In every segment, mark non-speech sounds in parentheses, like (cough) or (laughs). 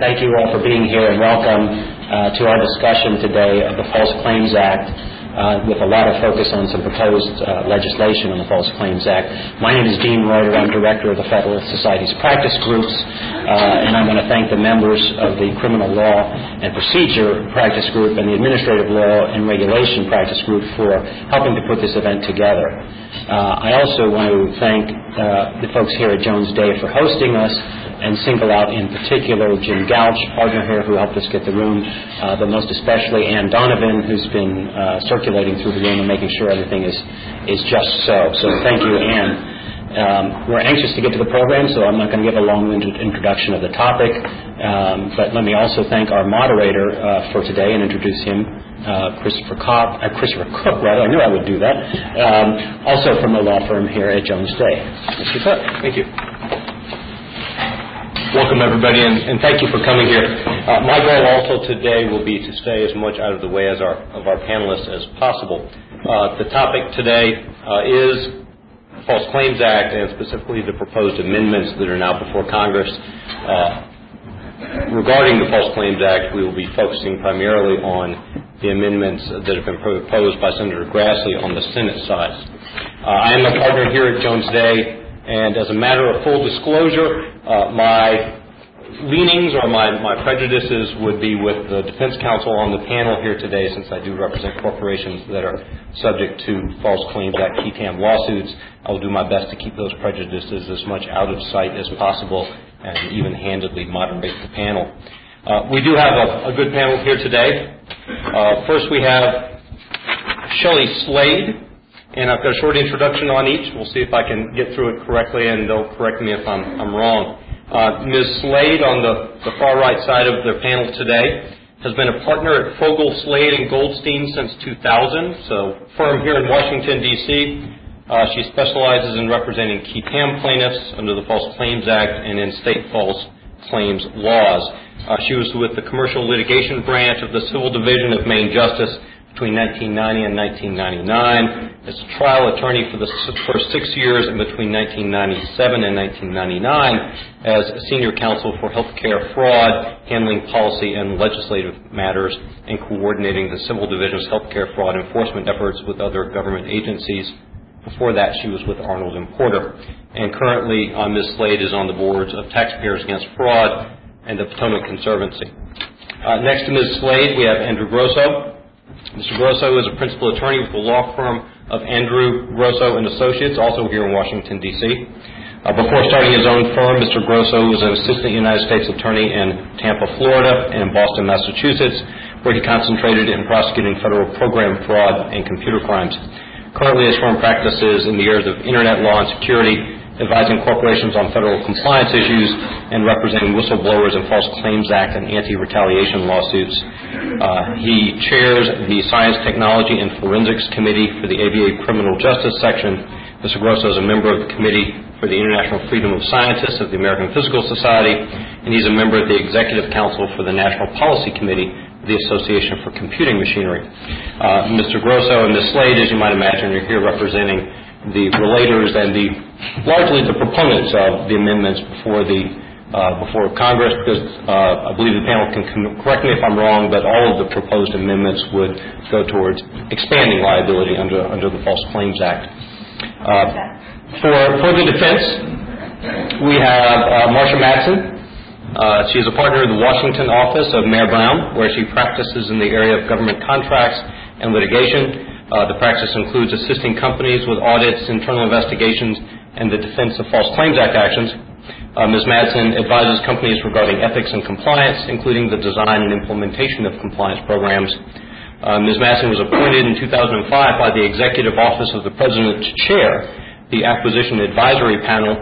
Thank you all for being here and welcome uh, to our discussion today of the False Claims Act uh, with a lot of focus on some proposed uh, legislation on the False Claims Act. My name is Dean Reuter. I'm director of the Federalist Society's practice groups, uh, and I want to thank the members of the Criminal Law and Procedure Practice Group and the Administrative Law and Regulation Practice Group for helping to put this event together. Uh, I also want to thank uh, the folks here at Jones Day for hosting us and single out in particular Jim Gouch, partner here, who helped us get the room, uh, but most especially Ann Donovan, who's been uh, circulating through the room and making sure everything is, is just so. So thank you, Ann. Um, we're anxious to get to the program, so I'm not going to give a long-winded introduction of the topic. Um, but let me also thank our moderator uh, for today and introduce him, uh, Christopher, Cobb, uh, Christopher Cook. Rather, I knew I would do that. Um, also from the law firm here at Jones Day, Mr. Cook. Thank you. Welcome, everybody, and, thank you for coming here. Uh, my goal also today will be to stay as much out of the way as our, of our panelists as possible. Uh, the topic today uh, is False Claims Act and specifically the proposed amendments that are now before Congress. Uh, regarding the False Claims Act, we will be focusing primarily on the amendments that have been proposed by Senator Grassley on the Senate side. Uh, I am a partner here at Jones Day and as a matter of full disclosure, uh, my leanings or my, my prejudices would be with the defense counsel on the panel here today since I do represent corporations that are subject to False Claims Act qui tam lawsuits. I will do my best to keep those prejudices as much out of sight as possible and even handedly moderate the panel. Uh, we do have a, a, good panel here today. Uh, first we have Shelley Slade, and I've got a short introduction on each. We'll see if I can get through it correctly, and they'll correct me if I'm, I'm wrong. Uh, Ms. Slade, on the, the far right side of the panel today, has been a partner at Vogel, Slade, and Goldstein since 2000, so firm here in Washington, D.C. Uh, she specializes in representing qui tam plaintiffs under the False Claims Act and in state false claims laws. Uh, she was with the Commercial Litigation Branch of the Civil Division of Main Justice between 1990 and 1999, as a trial attorney for the first six years and between 1997 and 1999 as senior counsel for healthcare fraud, handling policy and legislative matters, and coordinating the Civil Division's healthcare fraud enforcement efforts with other government agencies. Before that, she was with Arnold and Porter. And currently, uh, Ms. Slade is on the boards of Taxpayers Against Fraud and the Potomac Conservancy. Uh, next to Ms. Slade, we have Andrew Grosso. Mr. Grosso is a principal attorney with the law firm of Andrew Grosso and Associates, also here in Washington, D.C. Uh, before starting his own firm, Mr. Grosso was an assistant United States attorney in Tampa, Florida, and Boston, Massachusetts, where he concentrated in prosecuting federal program fraud and computer crimes. Currently, his firm practices in the areas of internet law and security, advising corporations on federal compliance issues, and representing whistleblowers in False Claims Act and anti-retaliation lawsuits. Uh, he chairs the Science, Technology, and Forensics Committee for the ABA Criminal Justice Section. Mr. Grosso is a member of the Committee for the International Freedom of Scientists of the American Physical Society, and he's a member of the Executive Council for the National Policy Committee of the Association for Computing Machinery. Uh, Mr. Grosso and Ms. Slade, as you might imagine, are here representing the relators and the largely the proponents of the amendments before the uh, before Congress, because uh, I believe the panel can correct me if I'm wrong, but all of the proposed amendments would go towards expanding liability under under the False Claims Act. Uh, for for the defense, we have uh, Marcia Madsen. Uh, she is a partner in the Washington office of Mayer Brown, where she practices in the area of government contracts and litigation. Uh, the practice includes assisting companies with audits, internal investigations, and the defense of False Claims Act actions. Uh, Ms. Madsen advises companies regarding ethics and compliance, including the design and implementation of compliance programs. Uh, Ms. Madsen was appointed in 2005 by the Executive Office of the President to chair the Acquisition Advisory Panel,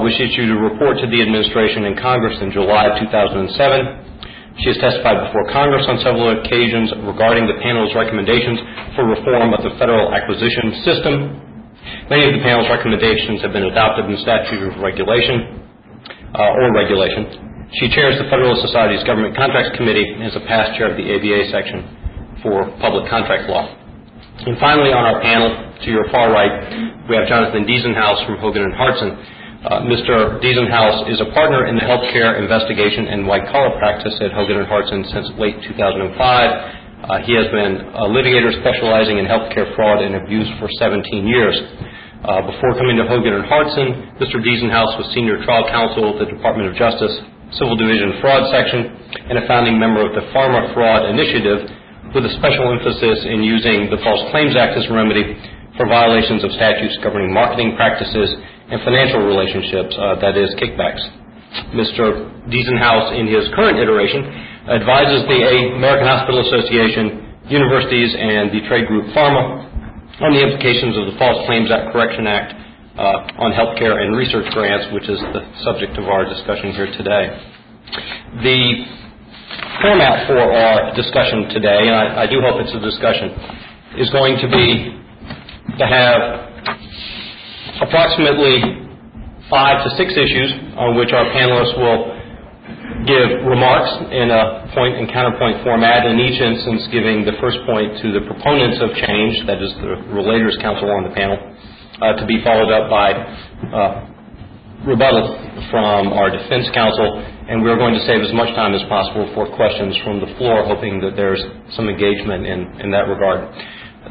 which issued a report to the administration and Congress in July of 2007. She has testified before Congress on several occasions regarding the panel's recommendations for reform of the federal acquisition system. Many of the panel's recommendations have been adopted in statute uh, or regulation. She chairs the Federalist Society's Government Contracts Committee and is a past chair of the ABA section for public contract law. And finally, on our panel, to your far right, we have Jonathan Diesenhaus from Hogan and Hartson. Uh, Mr. Diesenhaus is a partner in the healthcare investigation and white-collar practice at Hogan & Hartson since late 2005. Uh, he has been a litigator specializing in healthcare fraud and abuse for 17 years. Uh, before coming to Hogan & Hartson, Mr. Diesenhaus was senior trial counsel at the Department of Justice Civil Division Fraud Section and a founding member of the Pharma Fraud Initiative with a special emphasis in using the False Claims Act as a remedy for violations of statutes governing marketing practices and financial relationships, uh, that is, kickbacks. Mr. Diesenhaus, in his current iteration, advises the American Hospital Association, universities, and the trade group Pharma on the implications of the False Claims Act Correction Act uh, on healthcare and research grants, which is the subject of our discussion here today. The format for our discussion today, and I, I do hope it's a discussion, is going to be to have approximately five to six issues on which our panelists will give remarks in a point and counterpoint format, in each instance giving the first point to the proponents of change, that is the relators counsel on the panel, uh, to be followed up by uh, rebuttal from our defense counsel, and we're going to save as much time as possible for questions from the floor, hoping that there's some engagement in, in that regard.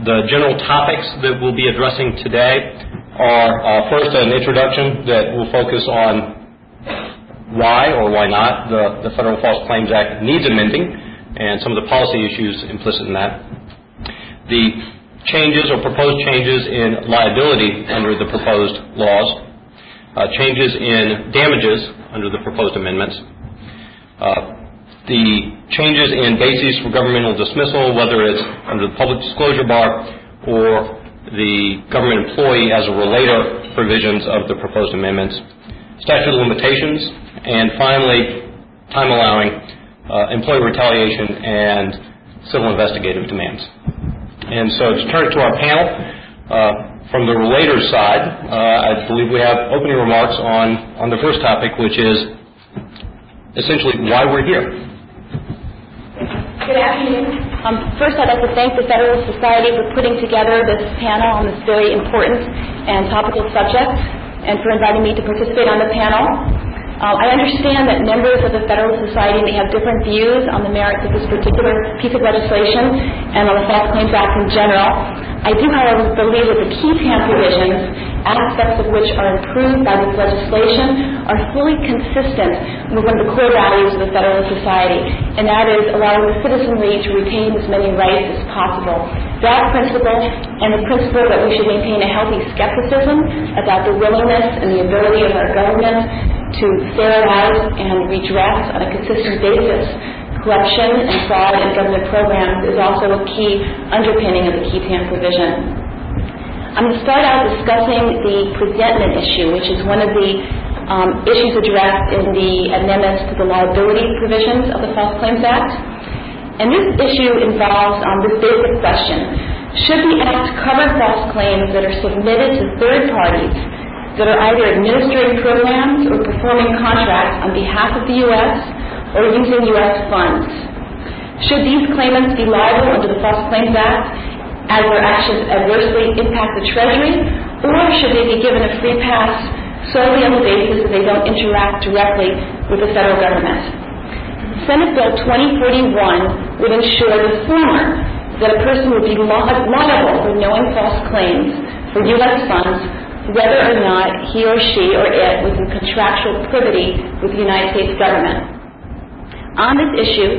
The general topics that we'll be addressing today are uh, first an introduction that will focus on why or why not the, Federal False Claims Act needs amending and some of the policy issues implicit in that. The changes or proposed changes in liability under the proposed laws, uh, changes in damages under the proposed amendments, uh, the changes in bases for governmental dismissal, whether it's under the public disclosure bar or the government employee as a relator provisions of the proposed amendments, statute of limitations, and finally, time allowing uh, employee retaliation and civil investigative demands. And so to turn to our panel, uh, from the relator's side, uh, I believe we have opening remarks on, on the first topic, which is essentially why we're here. Good afternoon. Um, first, I'd like to thank the Federalist Society for putting together this panel on this very important and topical subject and for inviting me to participate on the panel. Uh, I understand that members of the Federalist Society may have different views on the merits of this particular piece of legislation and on the False Claims Act in general. I do, however, believe that the qui tam provisions, aspects of which are improved by this legislation, are fully consistent with one of the core values of the Federalist Society, and that is allowing the citizenry to retain as many rights as possible. That principle and the principle that we should maintain a healthy skepticism about the willingness and the ability of our government to ferret out and redress on a consistent basis corruption and fraud in government programs is also a key underpinning of the qui tam provision. I'm going to start out discussing the presentment issue, which is one of the um, issues addressed in the amendments to the liability provisions of the False Claims Act. And this issue involves um, this basic question. Should the Act cover false claims that are submitted to third parties that are either administering programs or performing contracts on behalf of the U.S. or using U.S. funds. Should these claimants be liable under the False Claims Act as their actions adversely impact the Treasury, or should they be given a free pass solely on the basis that they don't interact directly with the federal government? Senate Bill 2041 would ensure the former, that a person would be liable for knowing false claims for U.S. funds whether or not he or she or it was in contractual privity with the United States government. On this issue,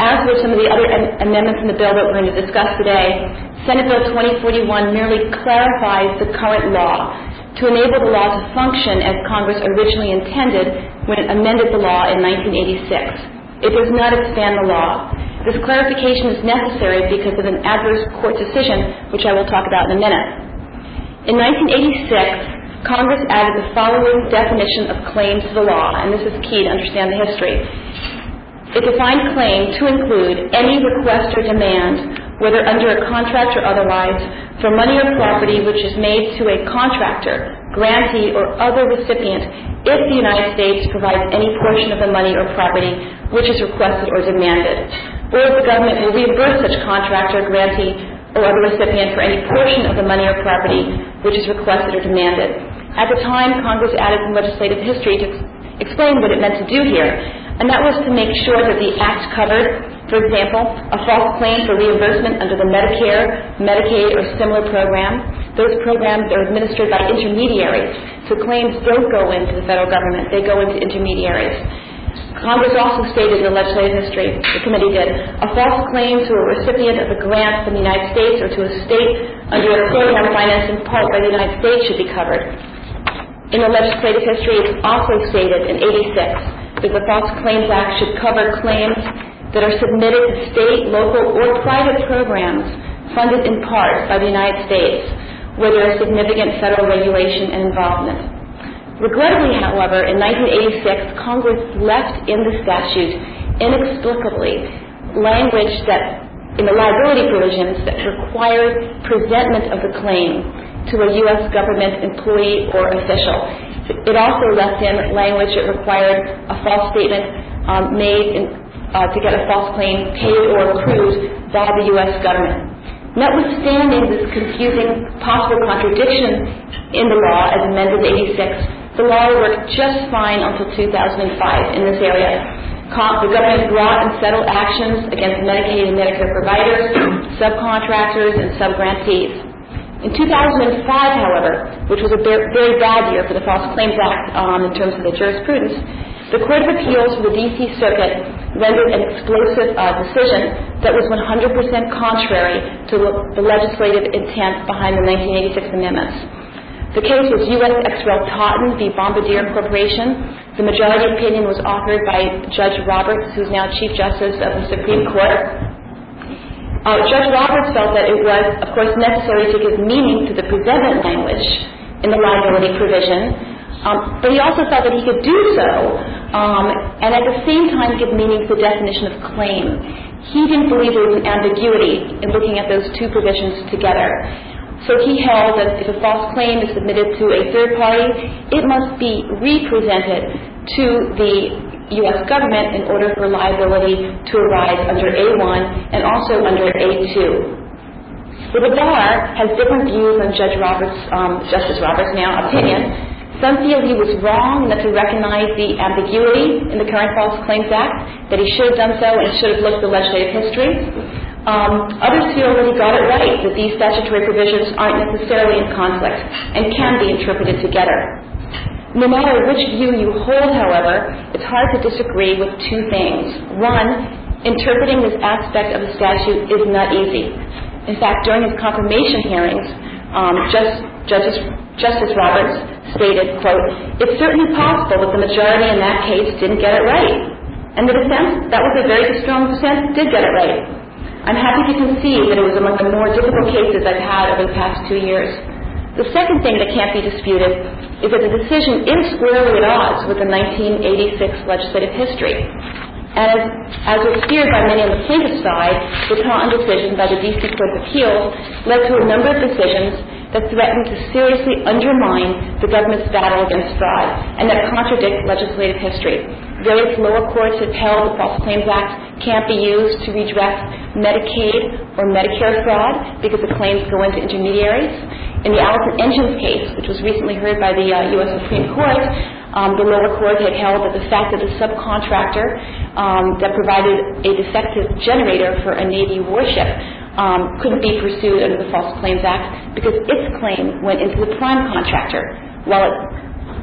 as with some of the other amendments in the bill that we're going to discuss today, Senate Bill 2041 merely clarifies the current law to enable the law to function as Congress originally intended when it amended the law in 1986. It does not expand the law. This clarification is necessary because of an adverse court decision, which I will talk about in a minute. In 1986, Congress added the following definition of claim to the law, and this is key to understand the history. It defined claim to include any request or demand, whether under a contract or otherwise, for money or property which is made to a contractor, grantee, or other recipient if the United States provides any portion of the money or property which is requested or demanded, or if the government will reimburse such contractor, or grantee, or other recipient for any portion of the money or property which is requested or demanded. At the time, Congress added some legislative history to explain what it meant to do here, and that was to make sure that the Act covered, for example, a false claim for reimbursement under the Medicare, Medicaid, or similar program. Those programs are administered by intermediaries, so claims don't go into the federal government, they go into intermediaries. Congress also stated in the legislative history, the committee did, a false claim to a recipient of a grant from the United States or to a state under a program financed in part by the United States should be covered. In the legislative history, it's also stated in 86 that the False Claims Act should cover claims that are submitted to state, local, or private programs funded in part by the United States where there is significant federal regulation and involvement. Regrettably, however, in 1986, Congress left in the statute inexplicably language that in the liability provisions that required presentment of the claim to a U.S. government employee or official. It also left in language that required a false statement um, made uh, to get a false claim paid or accrued by the U.S. government. Notwithstanding this confusing possible contradiction in the law as amended in 86, the law worked just fine until 2005 in this area. The government brought and settled actions against Medicaid and Medicare providers, subcontractors, and subgrantees. In 2005, however, which was a very bad year for the False Claims Act um, in terms of the jurisprudence, the Court of Appeals for the D.C. Circuit rendered an explosive uh, decision that was 100% contrary to the legislative intent behind the 1986 amendments. The case was U.S. ex rel. Totten v. Bombardier Corporation. The majority opinion was authored by Judge Roberts, who's now Chief Justice of the Supreme Court. Uh, Judge Roberts felt that it was, of course, necessary to give meaning to the presentment language in the liability provision, um, but he also felt that he could do so um, and at the same time give meaning to the definition of claim. He didn't believe there was an ambiguity in looking at those two provisions together. So he held that if a false claim is submitted to a third party, it must be represented to the U.S. government in order for liability to arise under A1 and also under A2. But the bar has different views on Judge Roberts, um, Justice Roberts' now opinion. Some feel he was wrong and that to recognize the ambiguity in the current False Claims Act, that he should have done so and should have looked at the legislative history. Um, others feel he got it right, that these statutory provisions aren't necessarily in conflict and can be interpreted together. No matter which view you hold, however, it's hard to disagree with two things. One, interpreting this aspect of the statute is not easy. In fact, during his confirmation hearings, um, just, Justice, Justice Roberts stated, quote, it's certainly possible that the majority in that case didn't get it right. And the dissent, that was a very strong dissent, did get it right. I'm happy to concede that it was among the more difficult cases I've had over the past two years. The second thing that can't be disputed is that the decision is squarely at odds with the 1986 legislative history. And as, as was feared by many on the plaintiff's side, the Totten decision by the D.C. Court of Appeals led to a number of decisions that threaten to seriously undermine the government's battle against fraud and that contradict legislative history. Various lower courts have held the False Claims Act can't be used to redress Medicaid or Medicare fraud because the claims go into intermediaries. In the Allison Engines case, which was recently heard by the uh, U.S. Supreme Court, um, the lower court had held that the fact that the subcontractor um, that provided a defective generator for a Navy warship um, couldn't be pursued under the False Claims Act because its claim went into the prime contractor, while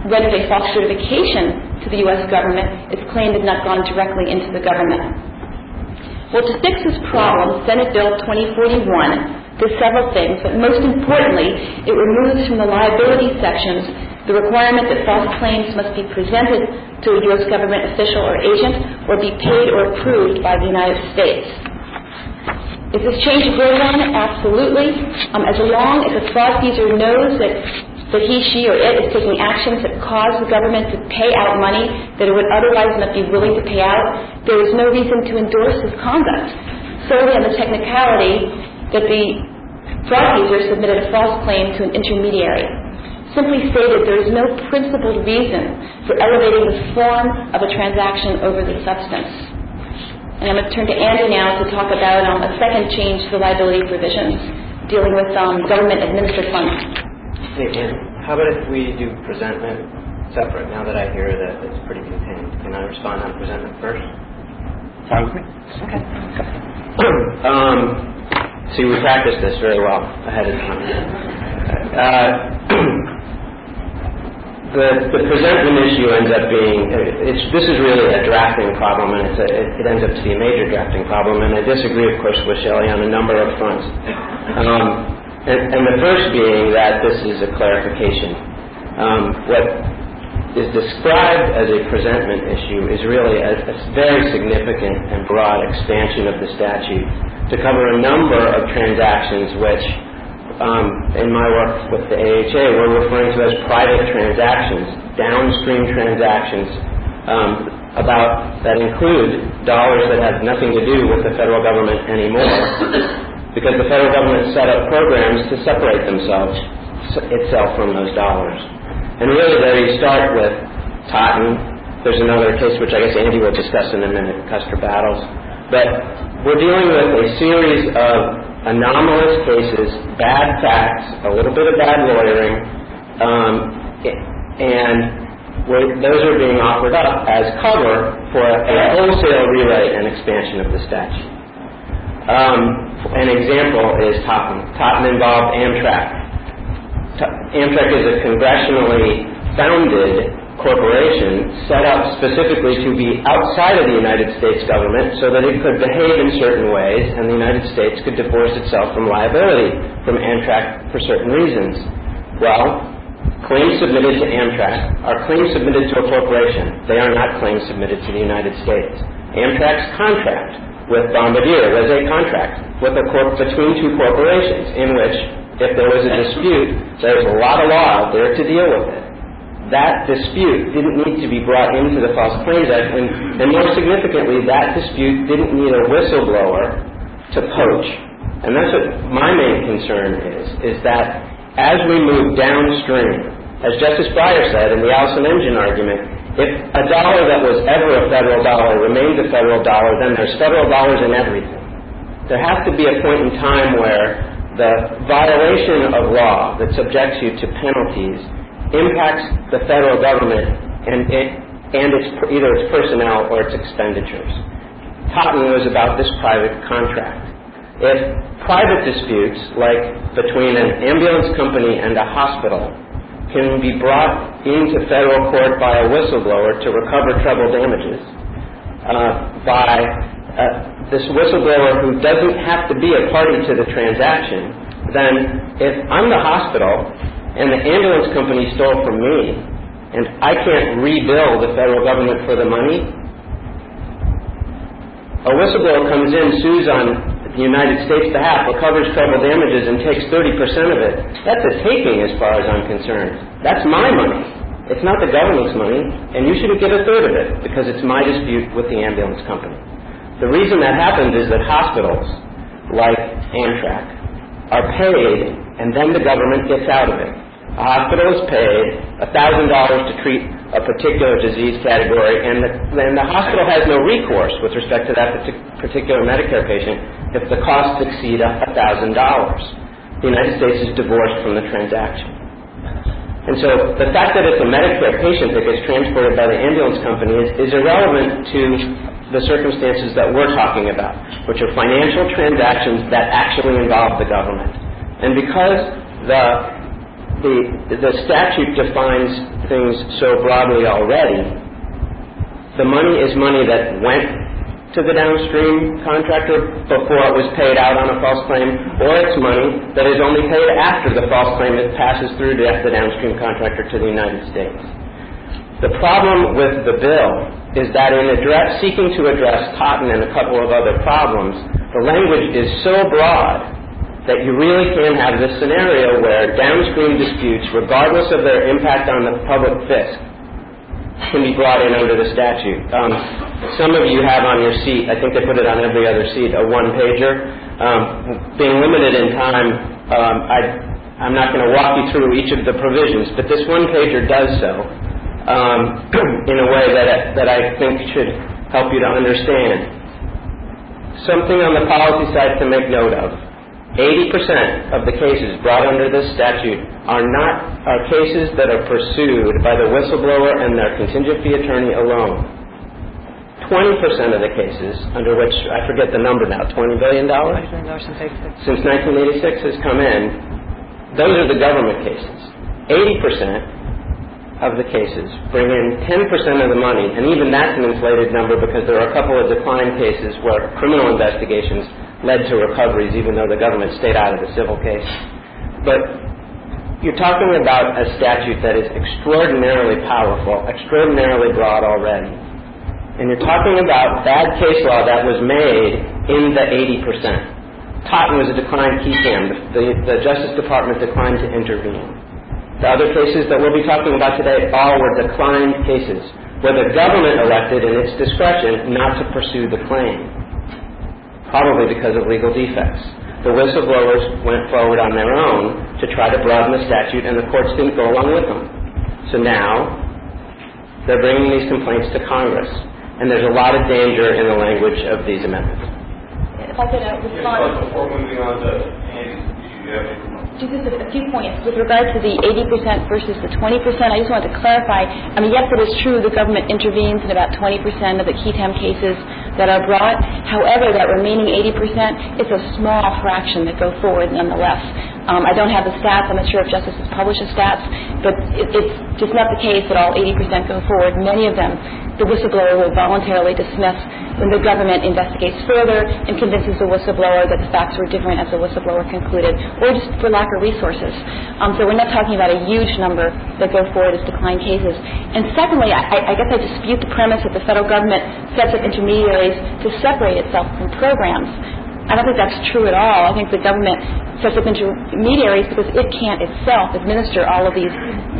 rendered a false certification to the U.S. government, its claim had not gone directly into the government. Well, to fix this problem, Senate Bill 2041 does several things, but most importantly, it removes from the liability sections the requirement that false claims must be presented to a U.S. government official or agent or be paid or approved by the United States. Is this change a good one? Absolutely. Um, as long as the fraudster knows that, that he, she, or it is taking actions that cause the government to pay out money that it would otherwise not be willing to pay out, there is no reason to endorse his conduct. Solely on the technicality that the fraud user submitted a false claim to an intermediary. Simply stated, there is no principled reason for elevating the form of a transaction over the substance. And I'm going to turn to Andy now to talk about um, a second change to the liability provisions dealing with um, government administered funds. Hey, Andy. How about if we do presentment separate now that I hear that it's pretty contained? Can I respond on presentment first? Fine with me. Okay. (clears throat) um, see, we practiced this very well ahead of time. Uh, (clears throat) the, the presentment issue ends up being it's, this is really a drafting problem, and it's a, it, it ends up to be a major drafting problem. And I disagree, of course, with Shelley on a number of fronts. Um, and, and the first being that this is a clarification. Um, what is described as a presentment issue is really a, a, very significant and broad expansion of the statute to cover a number of transactions which, um, in my work with the AHA, we're referring to as private transactions, downstream transactions um, about that include dollars that have nothing to do with the federal government anymore because the federal government set up programs to separate themselves itself from those dollars. And really, there you start with Totten. There's another case which I guess Andy will discuss in a minute, Custer Battles. But we're dealing with a series of anomalous cases, bad facts, a little bit of bad lawyering, um, and those are being offered up as cover for a wholesale rewrite and expansion of the statute. Um, an example is Totten. Totten involved Amtrak. Amtrak is a congressionally founded corporation set up specifically to be outside of the United States government so that it could behave in certain ways and the United States could divorce itself from liability from Amtrak for certain reasons. Well, claims submitted to Amtrak are claims submitted to a corporation. They are not claims submitted to the United States. Amtrak's contract with Bombardier was a contract with a corp- between two corporations in which, if there was a dispute, there's a lot of law out there to deal with it. That dispute didn't need to be brought into the False Claims Act, and, and more significantly, that dispute didn't need a whistleblower to poach. And that's what my main concern is, is that as we move downstream, as Justice Breyer said in the Allison Engine argument, if a dollar that was ever a federal dollar remains a federal dollar, then there's federal dollars in everything. There has to be a point in time where the violation of law that subjects you to penalties impacts the federal government and, it, and its, either its personnel or its expenditures. Totten was about this private contract. If private disputes, like between an ambulance company and a hospital, can be brought into federal court by a whistleblower to recover treble damages uh, by uh, this whistleblower who doesn't have to be a party to the transaction, then if I'm the hospital and the ambulance company stole from me and I can't rebill the federal government for the money, a whistleblower comes in, sues on the United States behalf recovers treble damages and takes 30% of it, that's a taking as far as I'm concerned. That's my money. It's not the government's money, and you shouldn't get a third of it because it's my dispute with the ambulance company. The reason that happens is that hospitals, like Amtrak, are paid and then the government gets out of it. A hospital is paid $1,000 to treat a particular disease category, and the, and the hospital has no recourse with respect to that particular Medicare patient if the costs exceed $1,000. The United States is divorced from the transaction. And so the fact that it's a Medicare patient that gets transported by the ambulance company is irrelevant to the circumstances that we're talking about, which are financial transactions that actually involve the government. And because the, the, statute defines things so broadly already, the money is money that went to the downstream contractor before it was paid out on a false claim, or it's money that is only paid after the false claim that passes through the, the downstream contractor to the United States. The problem with the bill is that in seeking to address Totten and a couple of other problems, the language is so broad that you really can have this scenario where downstream disputes, regardless of their impact on the public fisc, can be brought in under the statute. Um, some of you have on your seat, I think they put it on every other seat, a one pager. Um, being limited in time, um, I, I'm not going to walk you through each of the provisions, but this one pager does so um, (clears throat) in a way that, that I think should help you to understand. Something on the policy side to make note of. 80% of the cases brought under this statute are not are cases that are pursued by the whistleblower and their contingent fee attorney alone. 20% of the cases under which, I forget the number now, $20 billion? Since 1986 has come in, those are the government cases. 80% of the cases bring in 10% of the money, and even that's an inflated number because there are a couple of declined cases where criminal investigations led to recoveries even though the government stayed out of the civil case. But you're talking about a statute that is extraordinarily powerful, extraordinarily broad already. And you're talking about bad case law that was made in the 80%. Totten was a declined qui tam. The, the Justice Department declined to intervene. The other cases that we'll be talking about today all were declined cases where the government elected in its discretion not to pursue the claim, probably because of legal defects. The whistleblowers went forward on their own to try to broaden the statute, and the courts didn't go along with them. So now they're bringing these complaints to Congress and there's a lot of danger in the language of these amendments. If I could uh, respond. Before moving on to Andy, you just a few points with regard to the 80% versus the 20%. I just wanted to clarify. I mean, yes, it is true the government intervenes in about 20% of the qui tam cases that are brought. However, that remaining 80%, it's a small fraction that go forward nonetheless. Um, I don't have the stats. I'm not sure if Justice has published the stats, but it, it's just not the case that all 80% go forward. Many of them, the whistleblower will voluntarily dismiss when the government investigates further and convinces the whistleblower that the facts were different as the whistleblower concluded, or just for lack of resources. Um, so we're not talking about a huge number that go forward as declined cases. And secondly, I, I guess I dispute the premise that the federal government sets up intermediaries to separate itself from programs. I don't think that's true at all. I think the government sets up intermediaries because it can't itself administer all of these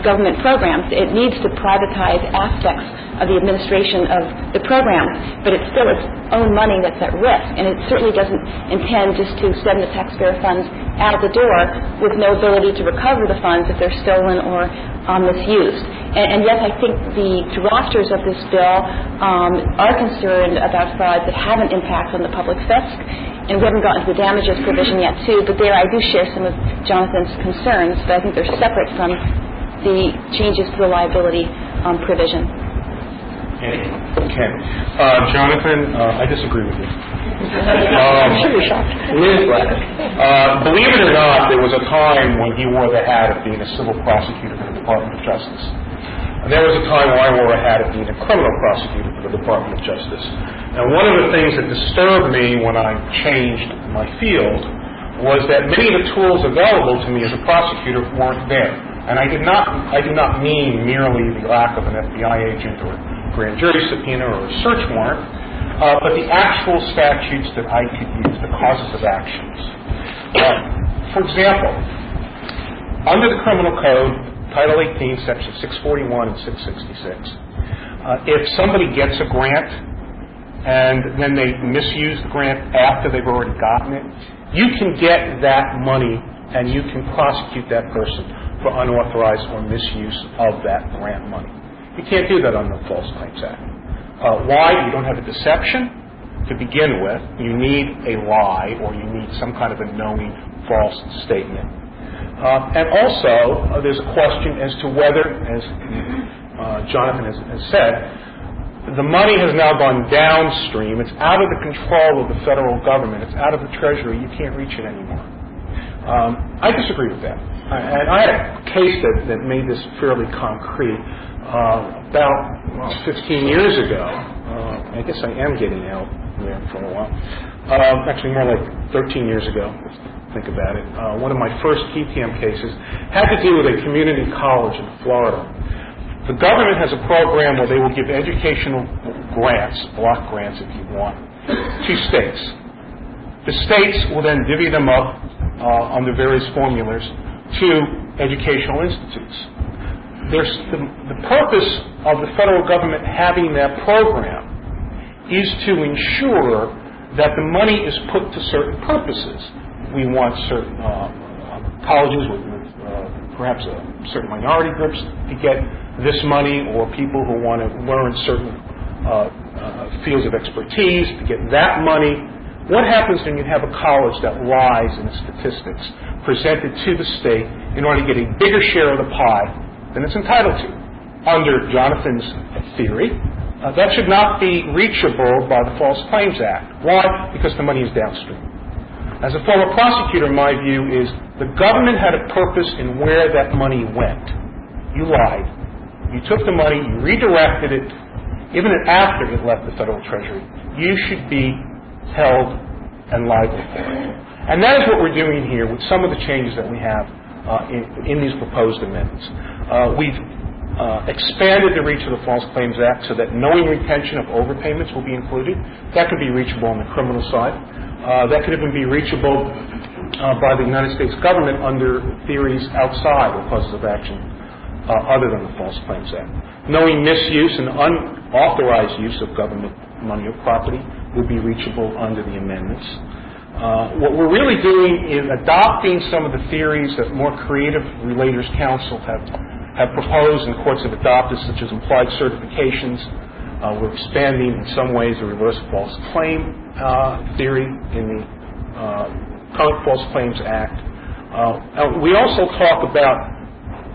government programs. It needs to privatize aspects of the administration of the program, but it's still its own money that's at risk, and it certainly doesn't intend just to send the taxpayer funds out the door with no ability to recover the funds if they're stolen or um, misused. And, and yes, I think the drafters of this bill um, are concerned about frauds that have an impact on the public fisc, and we haven't gotten to the damages provision yet, too. But there, I do share some of Jonathan's concerns, but I think they're separate from the changes to the liability um, provision. Okay. Uh, Jonathan, uh, I disagree with you. (laughs) Um, I'm sure you're shocked. Uh, believe it or not, there was a time when he wore the hat of being a civil prosecutor for the Department of Justice. And there was a time when I wore a hat of being a criminal prosecutor for the Department of Justice. And one of the things that disturbed me when I changed my field was that many of the tools available to me as a prosecutor weren't there. And I did not, I do not mean merely the lack of an FBI agent or grand jury subpoena or a search warrant, uh, but the actual statutes that I could use, the causes of actions. Uh, for example, under the criminal code, Title 18, Section 641 and 666, uh, if somebody gets a grant and then they misuse the grant after they've already gotten it, you can get that money and you can prosecute that person for unauthorized or misuse of that grant money. You can't do that under the False Claims Act. Uh, why? You don't have a deception to begin with. You need a lie or you need some kind of a knowing false statement. Uh, and also, uh, there's a question as to whether, as uh, Jonathan has, has said, the money has now gone downstream. It's out of the control of the federal government. It's out of the Treasury. You can't reach it anymore. Um, I disagree with that. And I had a case that, that made this fairly concrete. Uh, about well, 15 years ago, uh, I guess I am getting out there for a while. Uh, actually, more like 13 years ago, think about it. Uh, one of my first qui tam cases had to do with a community college in Florida the government has a program where they will give educational grants, block grants if you want, to states. The states will then divvy them up uh, under various formulas to educational institutes. The, the purpose of the federal government having that program is to ensure that the money is put to certain purposes. We want certain uh, colleges with, uh, perhaps certain minority groups to get this money or people who want to learn certain uh, uh, fields of expertise to get that money. What happens when you have a college that lies in its statistics presented to the state in order to get a bigger share of the pie than it's entitled to? Under Jonathan's theory, uh, that should not be reachable by the False Claims Act. Why? Because the money is downstream. As a former prosecutor, my view is the government had a purpose in where that money went. You lied. You took the money, you redirected it, even after it left the federal treasury. You should be held and liable for it. And that is what we're doing here with some of the changes that we have uh, in, in, these proposed amendments. Uh, we've uh, expanded the reach of the False Claims Act so that knowing retention of overpayments will be included. That could be reachable on the criminal side. Uh, that could even be reachable uh, by the United States government under theories outside of causes of action uh, other than the False Claims Act. Knowing misuse and unauthorized use of government money or property would be reachable under the amendments. Uh, what we're really doing is adopting some of the theories that more creative relators counsel have, have proposed and courts have adopted, such as implied certifications. Uh, we're expanding in some ways the reverse false claim uh, theory in the uh, False Claims Act. Uh, we also talk about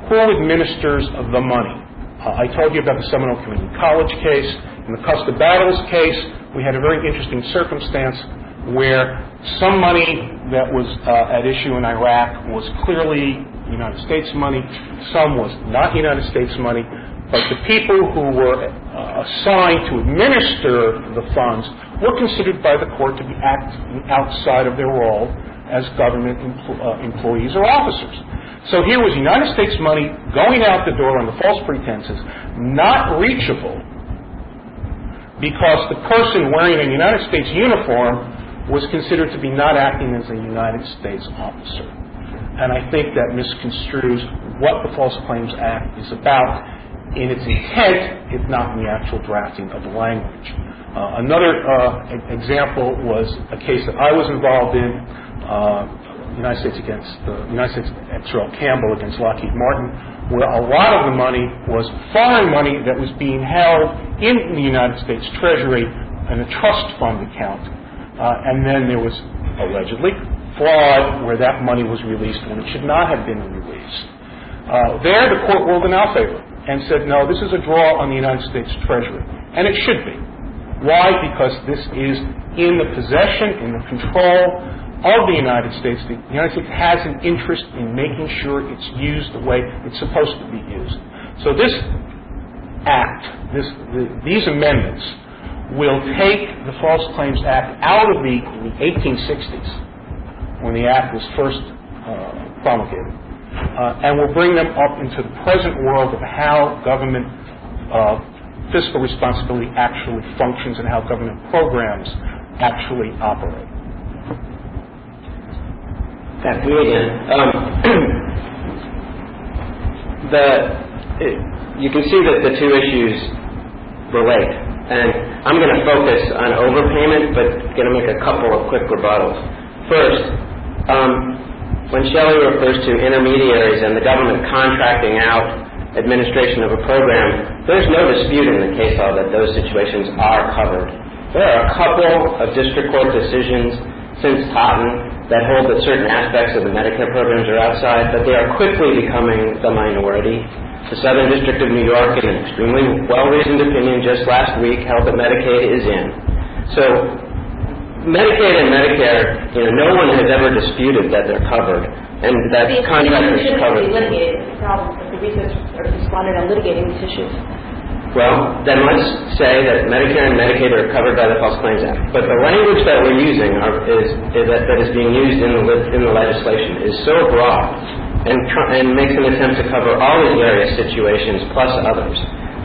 who administers the money. Uh, I told you about the Seminole Community College case. In the Custer Battles case, we had a very interesting circumstance where some money that was uh, at issue in Iraq was clearly United States money, some was not United States money, but the people who were uh, assigned to administer the funds were considered by the court to be acting outside of their role as government uh, employees or officers. So here was United States money going out the door under false pretenses, not reachable because the person wearing a United States uniform was considered to be not acting as a United States officer. And I think that misconstrues what the False Claims Act is about in its intent, if not in the actual drafting of the language. Uh, another uh, example was a case that I was involved in, uh, United States against the United States ex Campbell against Lockheed Martin, where a lot of the money was foreign money that was being held in the United States Treasury in a trust fund account. Uh, and then there was allegedly fraud where that money was released when it should not have been released. Uh, there, the court ruled in our favor and said, no, this is a draw on the United States Treasury. And it should be. Why? Because this is in the possession, in the control of the United States, the United States has an interest in making sure it's used the way it's supposed to be used. So this act, this, the, these amendments, will take the False Claims Act out of the, the 1860s, when the act was first uh, promulgated, uh, and will bring them up into the present world of how government uh, fiscal responsibility actually functions and how government programs actually operate that we again. Um, (clears throat) the it, you can see that the two issues relate, and I'm going to focus on overpayment, but going to make a couple of quick rebuttals. First, um, when Shelley refers to intermediaries and the government contracting out administration of a program, there's no dispute in the case law that those situations are covered. There are a couple of district court decisions since Totten that hold that certain aspects of the Medicare programs are outside, but they are quickly becoming the minority. The Southern District of New York, in an extremely well-reasoned opinion just last week, held that Medicaid is in. So Medicaid and Medicare, you know, no one has ever disputed that they're covered, and that contractors covered. Be litigated. The problem is the research are responded on litigating these issues. Well, then let's say that Medicare and Medicaid are covered by the False Claims Act. But the language that we're using are, is, is that, that is being used in the, in the legislation is so broad and, and makes an attempt to cover all these various situations plus others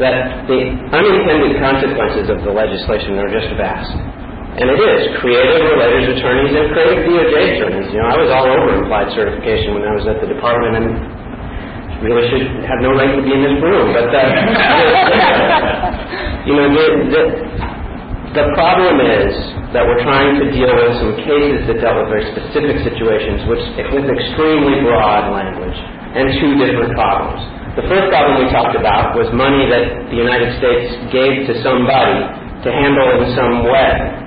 that the unintended consequences of the legislation are just vast. And it is. Creative relators attorneys and creative DOJ attorneys. You know, I was all over implied certification when I was at the department, and really should have no right to be in this room. But uh, (laughs) you know, the, the, the problem is that we're trying to deal with some cases that dealt with very specific situations, which with extremely broad language and two different problems. The first problem we talked about was money that the United States gave to somebody to handle in some way.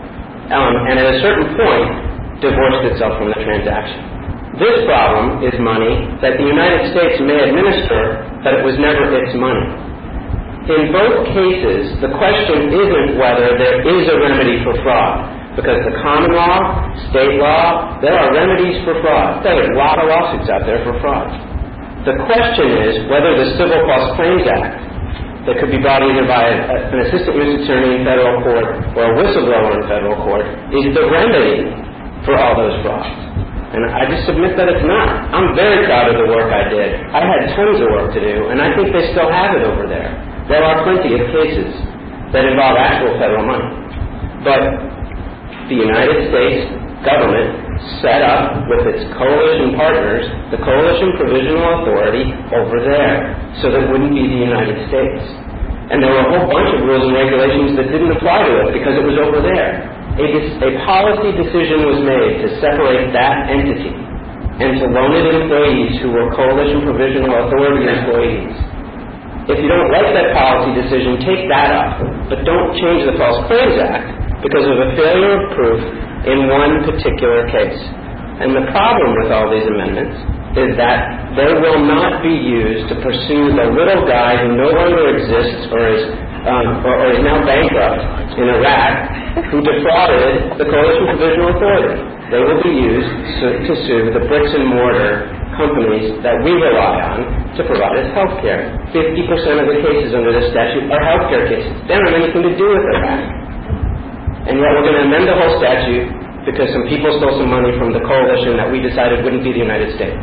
Um, and at a certain point divorced itself from the transaction. This problem is money that the United States may administer, but it was never its money. In both cases, the question isn't whether there is a remedy for fraud, because the common law, state law, there are remedies for fraud. There are a lot of lawsuits out there for fraud. The question is whether the Civil False Claims Act that could be brought either by an assistant U.S. attorney in federal court or a whistleblower in federal court is the remedy for all those frauds. And I just submit that it's not. I'm very proud of the work I did. I had tons of work to do, and I think they still have it over there. There are plenty of cases that involve actual federal money. But the United States government set up with its coalition partners the Coalition Provisional Authority over there so that it wouldn't be the United States. And there were a whole bunch of rules and regulations that didn't apply to it because it was over there a, a policy decision was made to separate that entity and to loan it employees who were Coalition Provisional Authority employees. If you don't like that policy decision, take that up, but don't change the False Claims Act because of a failure of proof in one particular case. And the problem with all these amendments is that they will not be used to pursue the little guy who no longer exists or is um, or, or is now bankrupt in Iraq who defrauded the Coalition Provisional Authority. They will be used to, sue the bricks and mortar companies that we rely on to provide us health care. 50% of the cases under this statute are health care cases. They don't have anything to do with Iraq. And yet we're going to amend the whole statute because some people stole some money from the coalition that we decided wouldn't be the United States.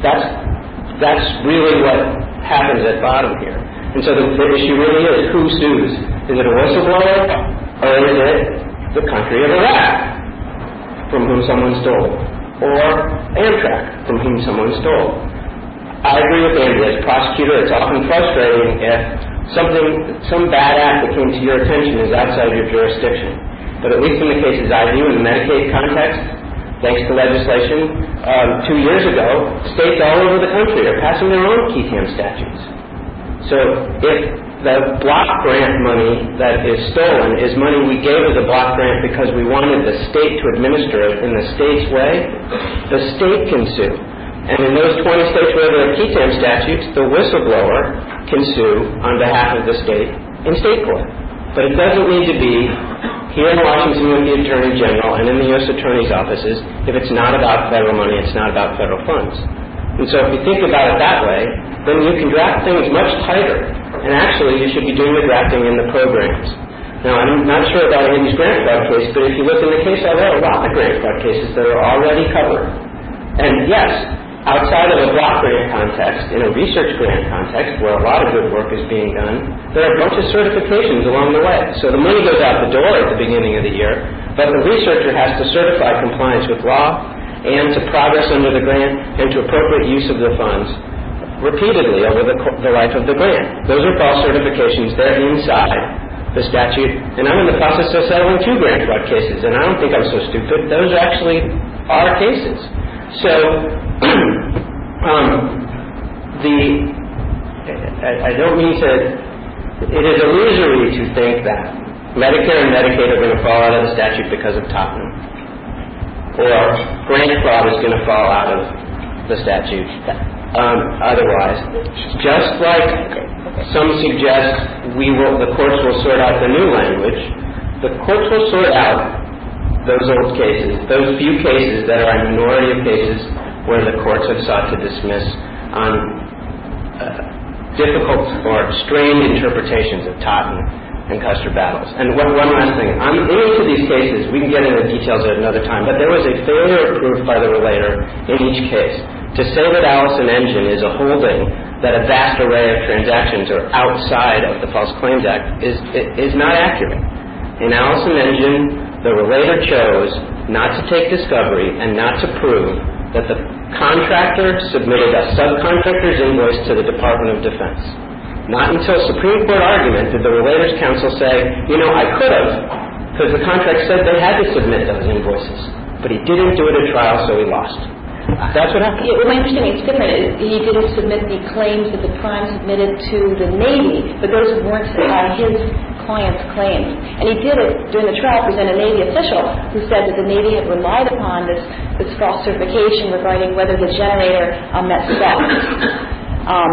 That's, that's really what happens at bottom here. And so the, the issue really is who sues? Is it a whistleblower or is it the country of Iraq from whom someone stole? Or Amtrak from whom someone stole? I agree with Andy. As prosecutor, it's often frustrating if something, some bad act that came to your attention is outside your jurisdiction. But at least in the cases I do in the Medicaid context, thanks to legislation, um, two years ago, states all over the country are passing their own qui tam statutes. So if the block grant money that is stolen is money we gave as a block grant because we wanted the state to administer it in the state's way, the state can sue. And in those 20 states where there are qui tam statutes, the whistleblower can sue on behalf of the state in state court. But it doesn't need to be here in Washington with the Attorney General and in the U.S. Attorney's offices if it's not about federal money, it's not about federal funds. And so if you think about it that way, then you can draft things much tighter. And actually, you should be doing the drafting in the programs. Now, I'm not sure about Andy's grant fraud case, but if you look in the case, I read a lot of grant fraud cases that are already covered. And yes, outside of a block grant context, in a research grant context where a lot of good work is being done, there are a bunch of certifications along the way. So the money goes out the door at the beginning of the year, but the researcher has to certify compliance with law, and to progress under the grant and to appropriate use of the funds repeatedly over the, the life of the grant. Those are false certifications. They're inside the statute. And I'm in the process of settling two grant fraud cases, and I don't think I'm so stupid. Those actually are cases. So, (clears throat) um, the I, I don't mean to. It is illusory to think that Medicare and Medicaid are going to fall out of the statute because of Totten or grant fraud is going to fall out of the statute um, otherwise. Just like some suggest we will, the courts will sort out the new language, the courts will sort out those old cases, those few cases that are a minority of cases where the courts have sought to dismiss on uh, difficult or strained interpretations of Totten and Custer battles. And one, last thing. On each of these cases, we can get into the details at another time, but there was a failure of proof by the relator in each case. To say that Allison Engine is a holding that a vast array of transactions are outside of the False Claims Act is, is not accurate. In Allison Engine, the relator chose not to take discovery and not to prove that the contractor submitted a subcontractor's invoice to the Department of Defense. Not until Supreme Court argument did the Relators Counsel say, you know, I could have, because the contract said they had to submit those invoices. But he didn't do it at trial, so he lost. That's what happened. My understanding is different. He didn't submit the claims that the prime submitted to the Navy, but those weren't uh, his client's claims. And he did it during the trial, present a Navy official who said that the Navy had relied upon this, this false certification regarding whether the generator um, met specs. Um,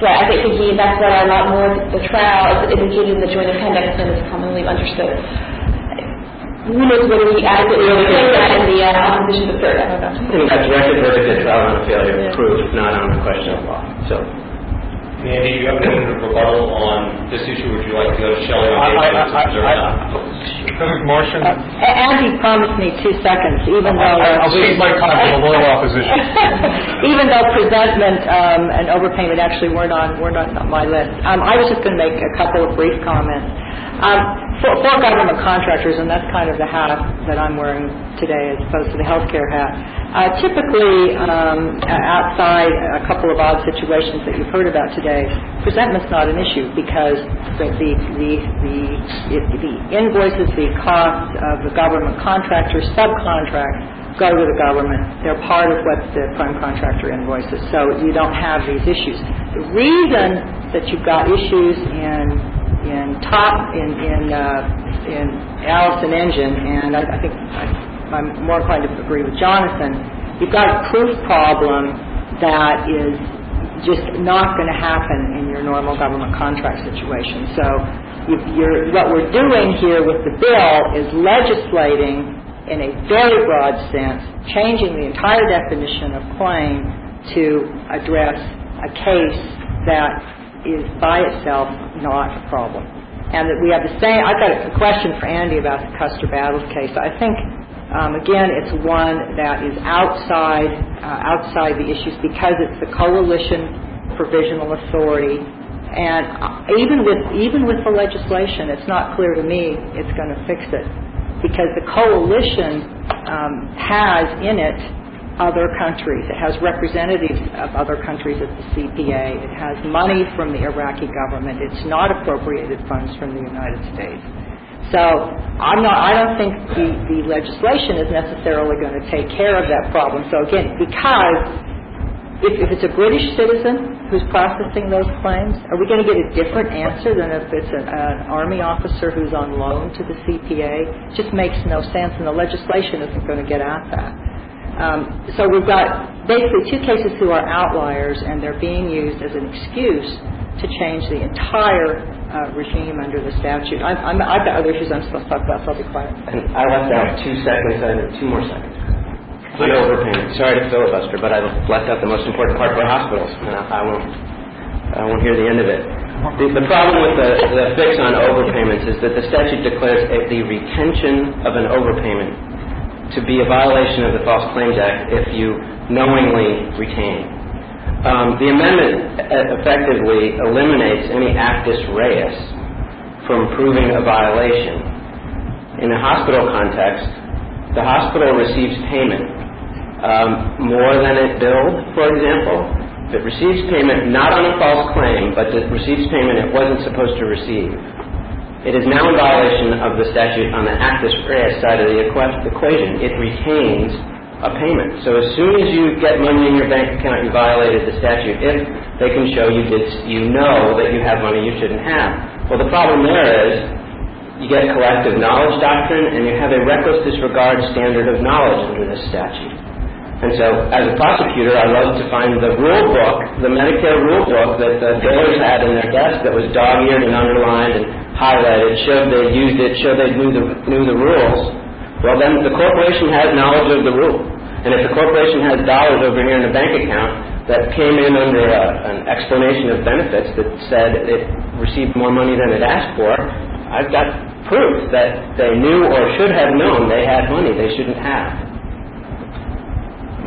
so I think he, that's what I lot more the trial is indicated in the joint appendix than is commonly understood. Who knows whether he adequately overcame that in the uh, opposition to third? I don't know. I think that's directed verdict at trial on a failure of proof, not on a question of law. So Andy, you have a minute rebuttal on this issue. Would you like to go to Shelley I- on I- Davis I- or I- not? President Martian, A- Andy promised me two seconds, even though... I- I'll save my time for the loyal (laughs) opposition. (laughs) even though presentment um, and overpayment actually weren't on, weren't on my list. Um, I was just going to make a couple of brief comments. Um, for, for government contractors, and that's kind of the hat that I'm wearing today as opposed to the healthcare hat, uh, typically um, outside a couple of odd situations that you've heard about today, presentment's not an issue because the, the, the, the, the invoices, the costs of the government contractors, subcontracts, go to the government. They're part of what the prime contractor invoices, so you don't have these issues. The reason that you've got issues in in Totten in uh, in Allison Engine, and I, I think I, I'm more inclined to agree with Jonathan. You've got a proof problem that is just not going to happen in your normal government contract situation. So what we're doing here with the bill is legislating in a very broad sense, changing the entire definition of claim to address a case that is by itself not a problem. And that we have the same, I've got a question for Andy about the Custer Battles case. I think, um, again, it's one that is outside, uh, outside the issues because it's the coalition provisional authority. And uh, even with, even with the legislation, it's not clear to me it's going to fix it because the coalition um, has in it other countries. It has representatives of other countries at the CPA. It has money from the Iraqi government. It's not appropriated funds from the United States. So I'm not, I don't think the, the legislation is necessarily going to take care of that problem. So again, because if, if it's a British citizen who's processing those claims, are we going to get a different answer than if it's an, an Army officer who's on loan to the CPA? It just makes no sense, and the legislation isn't going to get at that. Um, so we've got basically two cases who are outliers, and they're being used as an excuse to change the entire uh, regime under the statute. I've got other issues I'm supposed to talk about, so I'll be quiet. And I left out two seconds, two more seconds. Sorry to filibuster, but I left out the most important part for hospitals, I won't, hear the end of it. The, problem with the, fix on overpayments is that the statute declares the retention of an overpayment to be a violation of the False Claims Act if you knowingly retain. Um, the amendment uh, effectively eliminates any actus reus from proving a violation. In a hospital context, the hospital receives payment um, more than it billed, for example. If it receives payment not on a false claim, but it receives payment it wasn't supposed to receive, it is now in violation of the statute on the actus reus side of the equa- equation. It retains a payment. So as soon as you get money in your bank account, you violated the statute. If they can show you know that you have money you shouldn't have. Well, the problem there is you get collective knowledge doctrine, and you have a reckless disregard standard of knowledge under this statute. And so, as a prosecutor, I love to find the rule book, the Medicare rule book that the bailiffs had in their desk that was dog-eared and underlined and highlighted, showed they used it, showed they knew the, knew the rules. Well, then the corporation has knowledge of the rule. And if the corporation has dollars over here in the bank account that came in under a, an explanation of benefits that said it received more money than it asked for, I've got proof that they knew or should have known they had money they shouldn't have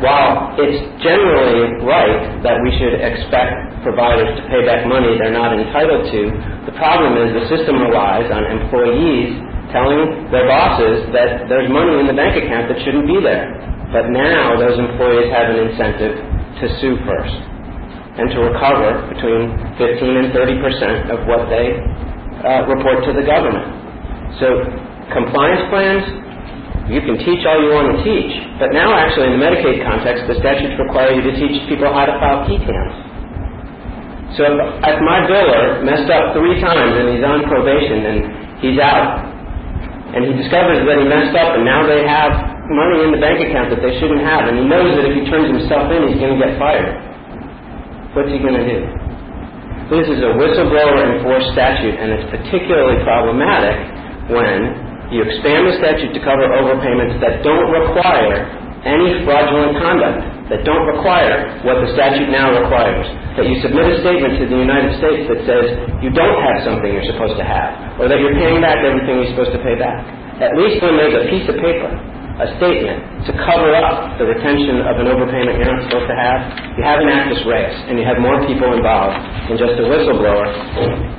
while it's generally right that we should expect providers to pay back money they're not entitled to, the problem is the system relies on employees telling their bosses that there's money in the bank account that shouldn't be there. But now those employees have an incentive to sue first and to recover between 15 and 30 percent of what they uh, report to the government. So compliance plans you can teach all you want to teach, but now actually in the Medicaid context, the statutes require you to teach people how to file qui tams. So if my biller messed up three times and he's on probation and he's out, and he discovers that he messed up and now they have money in the bank account that they shouldn't have, and he knows that if he turns himself in, he's going to get fired, what's he going to do? This is a whistleblower enforced statute, and it's particularly problematic when you expand the statute to cover overpayments that don't require any fraudulent conduct that don't require what the statute now requires. That you submit a statement to the United States that says you don't have something you're supposed to have, or that you're paying back everything you're supposed to pay back. At least when there's a piece of paper, a statement to cover up the retention of an overpayment you're not supposed to have, you have an actus reus, and you have more people involved than just a whistleblower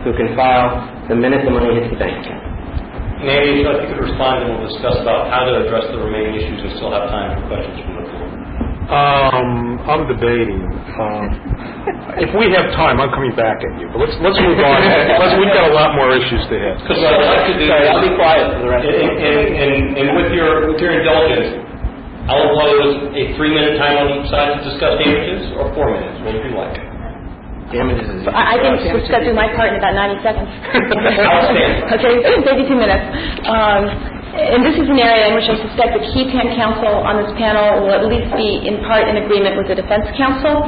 who can file the minute the money hits the bank account. Nancy, if you could respond, and we'll discuss about how to address the remaining issues and still have time for questions from the floor. Um, I'm debating. Um, (laughs) if we have time, I'm coming back at you. But let's let's move on. Let's, we've got a lot more issues to hit. Because what I'd like to do... Sorry, I'll be quiet for the rest of the And, and, and- and with your, with your indulgence, I'll impose a three-minute time on each side to discuss damages, or four minutes, whatever you like? Damages I I think just to do my part in about 90 seconds. (laughs) (laughs) Okay, maybe two minutes. Um, And this is an area in which I suspect the qui tam counsel on this panel will at least be in part in agreement with the defense counsel.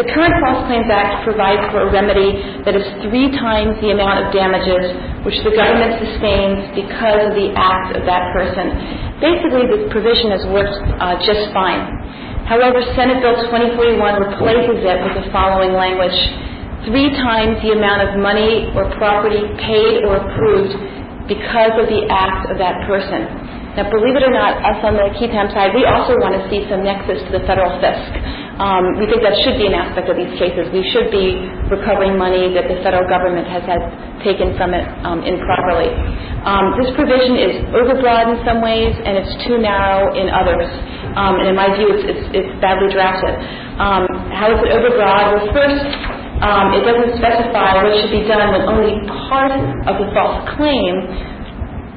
The current False Claims Act provides for a remedy that is three times the amount of damages which the government sustains because of the act of that person. Basically, this provision has worked uh, just fine. However, Senate Bill 2041 replaces it with the following language. Three times the amount of money or property paid or approved because of the act of that person. Now, believe it or not, us on the qui tam side, we also want to see some nexus to the federal fisc. Um, we think that should be an aspect of these cases. We should be recovering money that the federal government has had taken from it um, improperly. Um, this provision is overbroad in some ways, and it's too narrow in others. And in my view, it's, badly drafted. How is it overbroad? Well, first, it doesn't specify what should be done when only part of the false claim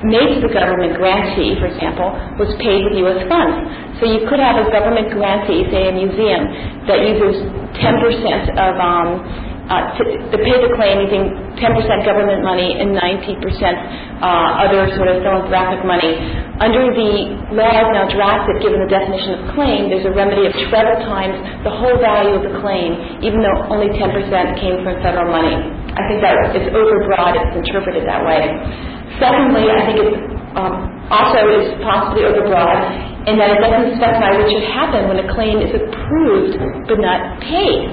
made to the government grantee, for example, was paid with U.S. funds. So you could have a government grantee, say a museum, that uses 10% of um, uh, to, to pay the claim using 10% government money and 90% uh, other sort of philanthropic money. Under the laws now drafted, given the definition of claim, there's a remedy of treble times the whole value of the claim, even though only 10% came from federal money. I think that is overbroad. It's interpreted that way. Secondly, I think it um, also is possibly overbroad in that it doesn't specify what should happen when a claim is approved but not paid.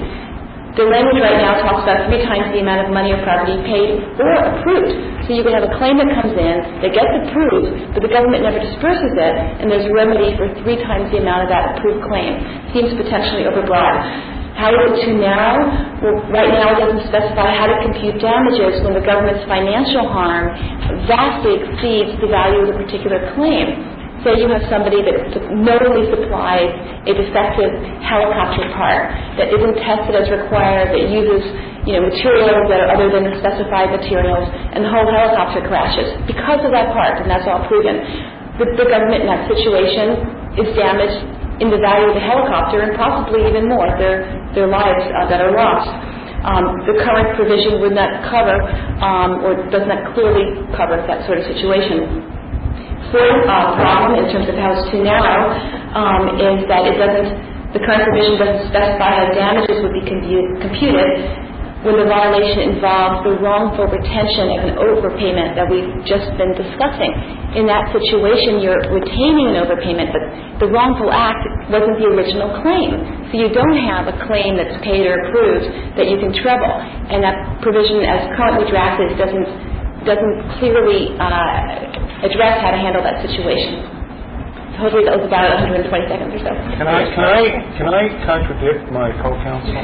The language right now talks about three times the amount of money or property paid or approved. So you could have a claim that comes in, that gets approved, but the government never disperses it, and there's a remedy for three times the amount of that approved claim. Seems potentially overbroad. How is it narrow? Right now it doesn't specify how to compute damages when the government's financial harm vastly exceeds the value of the particular claim. Say you have somebody that knowingly supplies a defective helicopter part that isn't tested as required, that uses you know, materials that are other than the specified materials, and the whole helicopter crashes because of that part, and that's all proven. The, government in that situation is damaged in the value of the helicopter and possibly even more, their, their lives uh, that are lost. Um, the current provision would not cover um, or does not clearly cover that sort of situation. Fourth uh, problem in terms of how it's too narrow um, is that it doesn't, the current provision doesn't specify how damages would be compu- computed when the violation involves the wrongful retention of an overpayment that we've just been discussing. In that situation, you're retaining an overpayment, but the wrongful act wasn't the original claim. So you don't have a claim that's paid or approved that you can treble. And that provision, as currently drafted, doesn't doesn't clearly uh, address how to handle that situation. So hopefully that was about 120 seconds or so. Can I can I can I contradict my co-counsel? (laughs)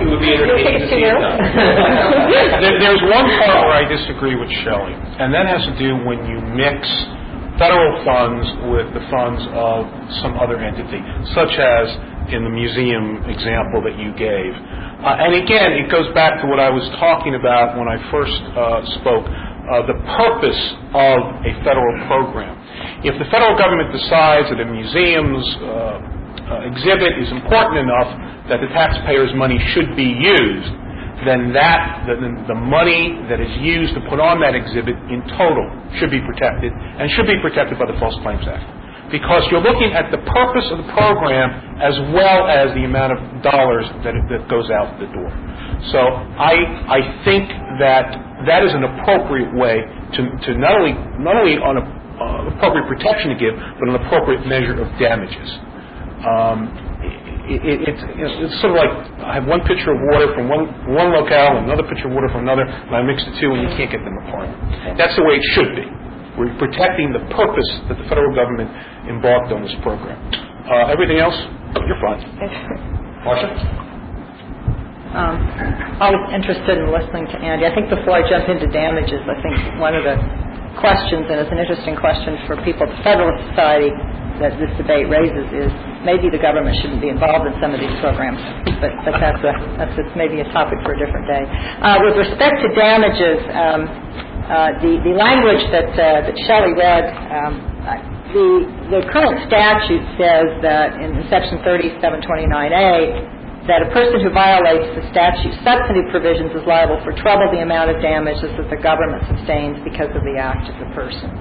It would be You'll entertaining to see you. it done. (laughs) (laughs) There, there's one part where I disagree with Shelley, and that has to do when you mix federal funds with the funds of some other entity, such as in the museum example that you gave. Uh, and again, it goes back to what I was talking about when I first uh, spoke, uh, the purpose of a federal program. If the federal government decides that a museum's uh, uh, exhibit is important enough that the taxpayers' money should be used, then that, the, the money that is used to put on that exhibit in total should be protected and should be protected by the False Claims Act. Because you're looking at the purpose of the program as well as the amount of dollars that, that goes out the door. So I, I think that that is an appropriate way to, to not only, not only on a, uh, appropriate protection to give, but an appropriate measure of damages. Um, it, it, it's, it's sort of like I have one pitcher of water from one, one locale and another pitcher of water from another, and I mix the two, and you can't get them apart. That's the way it should be. We're protecting the purpose that the federal government embarked on this program. Uh, everything else, you're fine. (laughs) Marcia? Um, I was interested in listening to Andy. I think before I jump into damages, I think one of the questions, and it's an interesting question for people at the Federalist Society that this debate raises, is maybe the government shouldn't be involved in some of these programs. But, but that's, a, that's a, maybe a topic for a different day. Uh, with respect to damages, um, uh, the, the language that, uh, that Shelley read, um, the, the current statute says that in Section 3729A, that a person who violates the statute's substantive provisions is liable for treble the amount of damages that the government sustains because of the act of the person.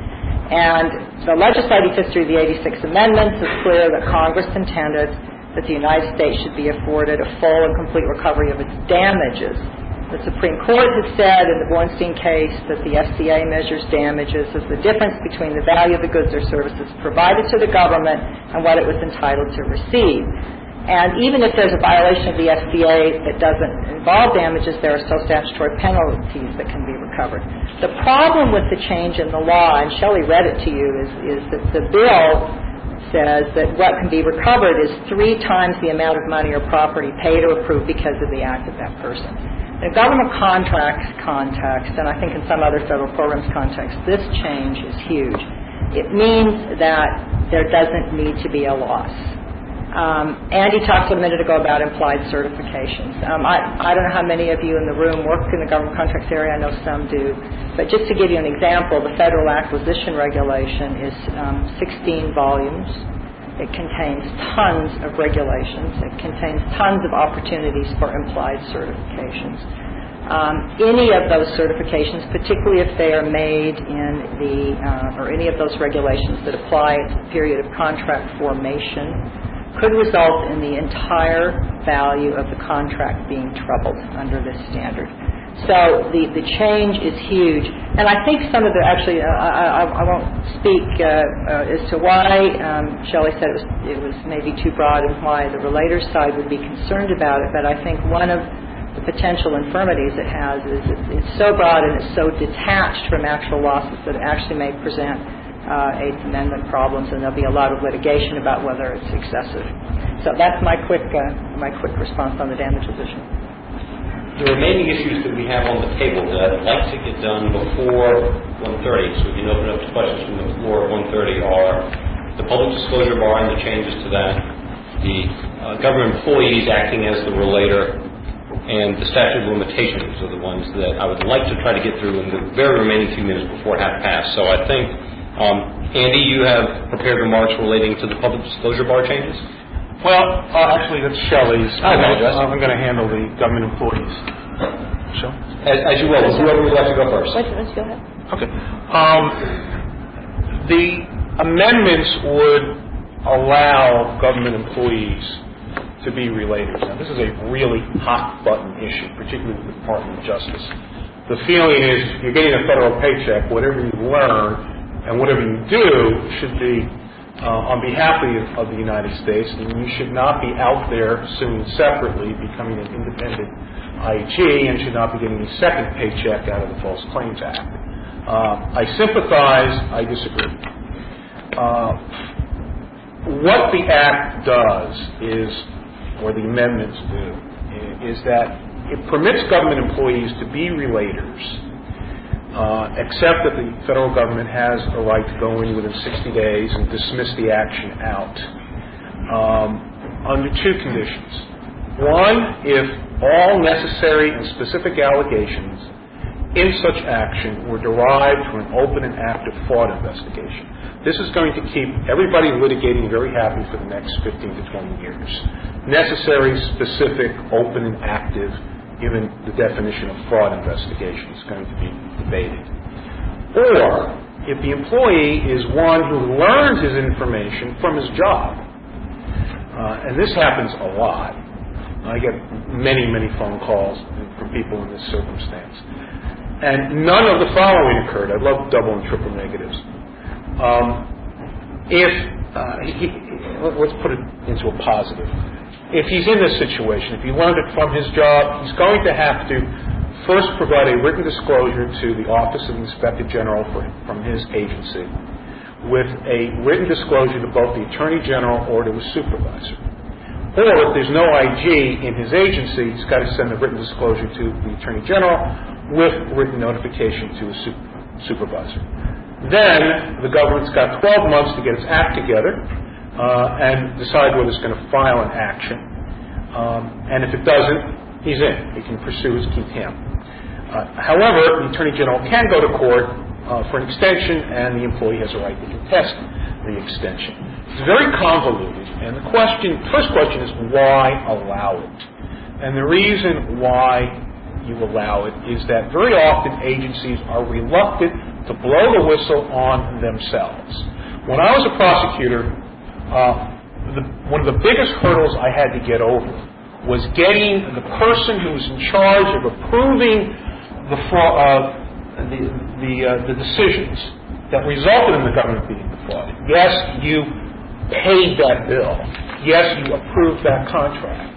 And the legislative history of the 86 Amendments is clear that Congress intended that the United States should be afforded a full and complete recovery of its damages. The Supreme Court has said in the Bornstein case that the FCA measures damages as the difference between the value of the goods or services provided to the government and what it was entitled to receive. And even if there's a violation of the FCA that doesn't involve damages, there are still statutory penalties that can be recovered. The problem with the change in the law, and Shelley read it to you, is, that the bill says that what can be recovered is three times the amount of money or property paid or approved because of the act of that person. In a government contracts context, and I think in some other federal programs context, this change is huge. It means that there doesn't need to be a loss. Um, Andy talked a minute ago about implied certifications. Um, I, I don't know how many of you in the room work in the government contracts area. I know some do. But just to give you an example, the federal acquisition regulation is um, 16 volumes. It contains tons of regulations. It contains tons of opportunities for implied certifications. Um, any of those certifications, particularly if they are made in the, uh, or any of those regulations that apply at the period of contract formation, could result in the entire value of the contract being trebled under this standard. So the, the change is huge. And I think some of the, actually, uh, I, I, I won't speak uh, uh, as to why um, Shelley said it was, it was maybe too broad and why the relator side would be concerned about it, but I think one of the potential infirmities it has is it's, it's so broad and it's so detached from actual losses that it actually may present uh, Eighth Amendment problems, and there'll be a lot of litigation about whether it's excessive. So that's my quick uh, my quick response on the damages issue. The remaining issues that we have on the table that I'd like to get done before 1:30, so we can open up to questions from the floor at 1:30, are the public disclosure bar and the changes to that, the uh, government employees acting as the relator, and the statute of limitations are the ones that I would like to try to get through in the very remaining few minutes before half past. So I think Andy, you have prepared remarks relating to the public disclosure bar changes? Well, uh, actually, that's Shelley's. I apologize. I'm going to handle the government employees. Shall? As, as you will. Whoever would like to go first. Let's, let's go ahead. Okay. Um, the amendments would allow government employees to be relators. Now, this is a really hot button issue, particularly with the Department of Justice. The feeling is you're getting a federal paycheck, whatever you learn and whatever you do should be uh, on behalf of the, United States, and you should not be out there suing separately, becoming an independent IG, and should not be getting a second paycheck out of the False Claims Act. Uh, I sympathize, I disagree. Uh, what the Act does is, or the amendments do, is that it permits government employees to be relators uh, except that the federal government has a right to go in within 60 days and dismiss the action out um, under two conditions. One, if all necessary and specific allegations in such action were derived from an open and active fraud investigation. This is going to keep everybody litigating very happy for the next 15 to 20 years. Necessary, specific, open, and active given the definition of fraud investigation is going to be debated. Or if the employee is one who learns his information from his job, uh, and this happens a lot. I get many, many phone calls from people in this circumstance. And none of the following occurred. I love double and triple negatives. Um, if uh, he, let's put it into a positive. If he's in this situation, if he learned it from his job, he's going to have to first provide a written disclosure to the Office of the Inspector General for, from his agency with a written disclosure to both the Attorney General or to a supervisor. Or if there's no IG in his agency, he's got to send a written disclosure to the Attorney General with written notification to a supervisor. Then the government's got 12 months to get its act together uh, and decide whether it's going to file an action. Um, and if it doesn't, he's in. He can pursue his contempt. Uh, however, the Attorney General can go to court uh, for an extension, and the employee has a right to contest the extension. It's very convoluted, and the question, first question is why allow it? And the reason why you allow it is that very often agencies are reluctant to blow the whistle on themselves. When I was a prosecutor, uh, the, one of the biggest hurdles I had to get over was getting the person who was in charge of approving the, uh, the, the, uh, the decisions that resulted in the government being defrauded. Yes, you paid that bill. Yes, you approved that contract.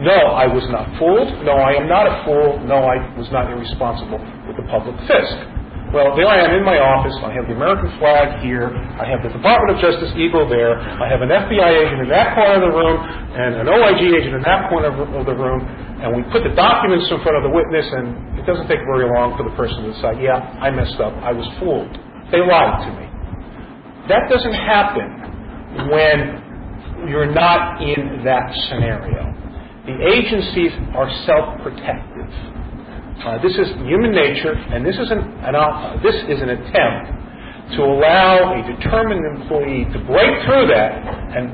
No, I was not fooled. No, I am not a fool. No, I was not irresponsible with the public fisc. Well, there I am in my office. I have the American flag here. I have the Department of Justice eagle there. I have an FBI agent in that corner of the room and an OIG agent in that corner of the room. And we put the documents in front of the witness, and it doesn't take very long for the person to decide, yeah, I messed up. I was fooled. They lied to me. That doesn't happen when you're not in that scenario. The agencies are self-protective. Uh, this is human nature, and this is an, an uh, this is an attempt to allow a determined employee to break through that and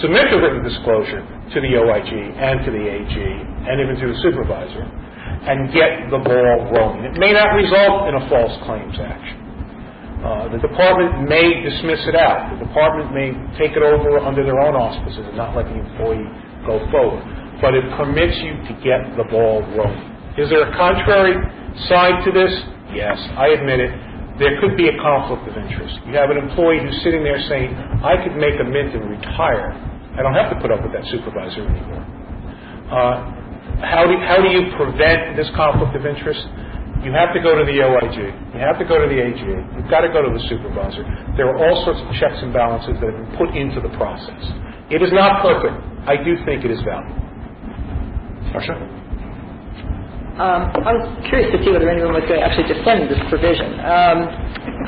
submit the written disclosure to the OIG and to the AG and even to the supervisor and get the ball rolling. It may not result in a false claims action. Uh, the department may dismiss it out. The department may take it over under their own auspices and not let the employee go forward. But it permits you to get the ball rolling. Is there a contrary side to this? Yes, I admit it. There could be a conflict of interest. You have an employee who's sitting there saying, I could make a mint and retire. I don't have to put up with that supervisor anymore. Uh, how, do, how do you prevent this conflict of interest? You have to go to the OIG. You have to go to the AGA. You've got to go to the supervisor. There are all sorts of checks and balances that have been put into the process. It is not perfect. I do think it is valuable. Marcia? Um, I was curious to see whether anyone was going to actually defend this provision. Um,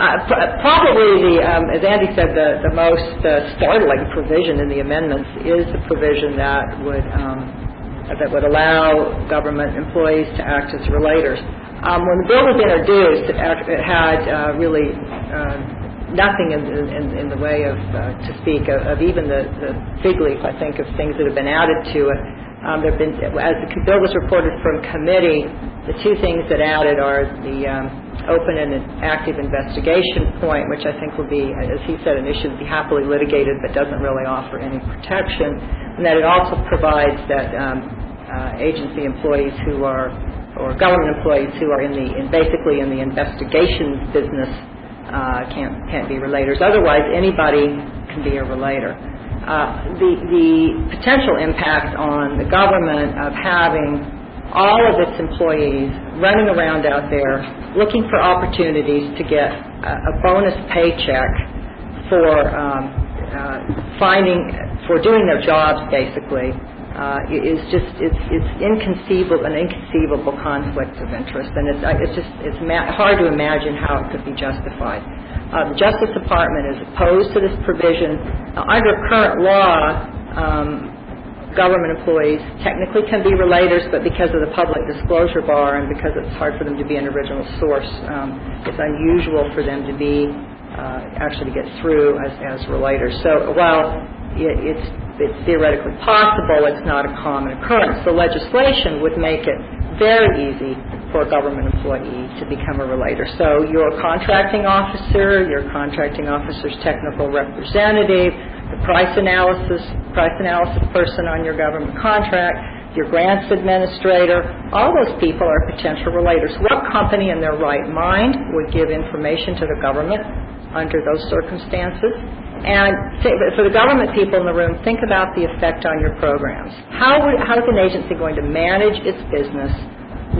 uh, probably, the, um, as Andy said, the, the most uh, startling provision in the amendments is the provision that would um, that would allow government employees to act as relators. Um, when the bill was introduced, it, had uh, really uh, nothing in, in, in, the way of, uh, to speak of, of even the, the fig leaf, I think, of things that have been added to it. Um, there been, as the bill was reported from committee, the two things that added are the um, open and active investigation point, which I think will be, as he said, an issue to be happily litigated but doesn't really offer any protection, and that it also provides that um, uh, agency employees who are or government employees who are in the in basically in the investigation business uh, can't can't be relators. Otherwise, anybody can be a relator. Uh, the, the potential impact on the government of having all of its employees running around out there looking for opportunities to get a, a bonus paycheck for um, uh, finding for doing their jobs basically uh, is just it's it's inconceivable an inconceivable conflict of interest and it's it's just it's ma- hard to imagine how it could be justified. Uh, the Justice Department is opposed to this provision. Uh, under current law, um, government employees technically can be relators, but because of the public disclosure bar and because it's hard for them to be an original source, um, it's unusual for them to be uh, actually to get through as, as relators. So while it, it's it's theoretically possible, it's not a common occurrence. The legislation would make it very easy for a government employee to become a relator. So your contracting officer, your contracting officer's technical representative, the price analysis, price analysis person on your government contract, your grants administrator, all those people are potential relators. What company in their right mind would give information to the government under those circumstances? And for the government people in the room, think about the effect on your programs. How, would, how is an agency going to manage its business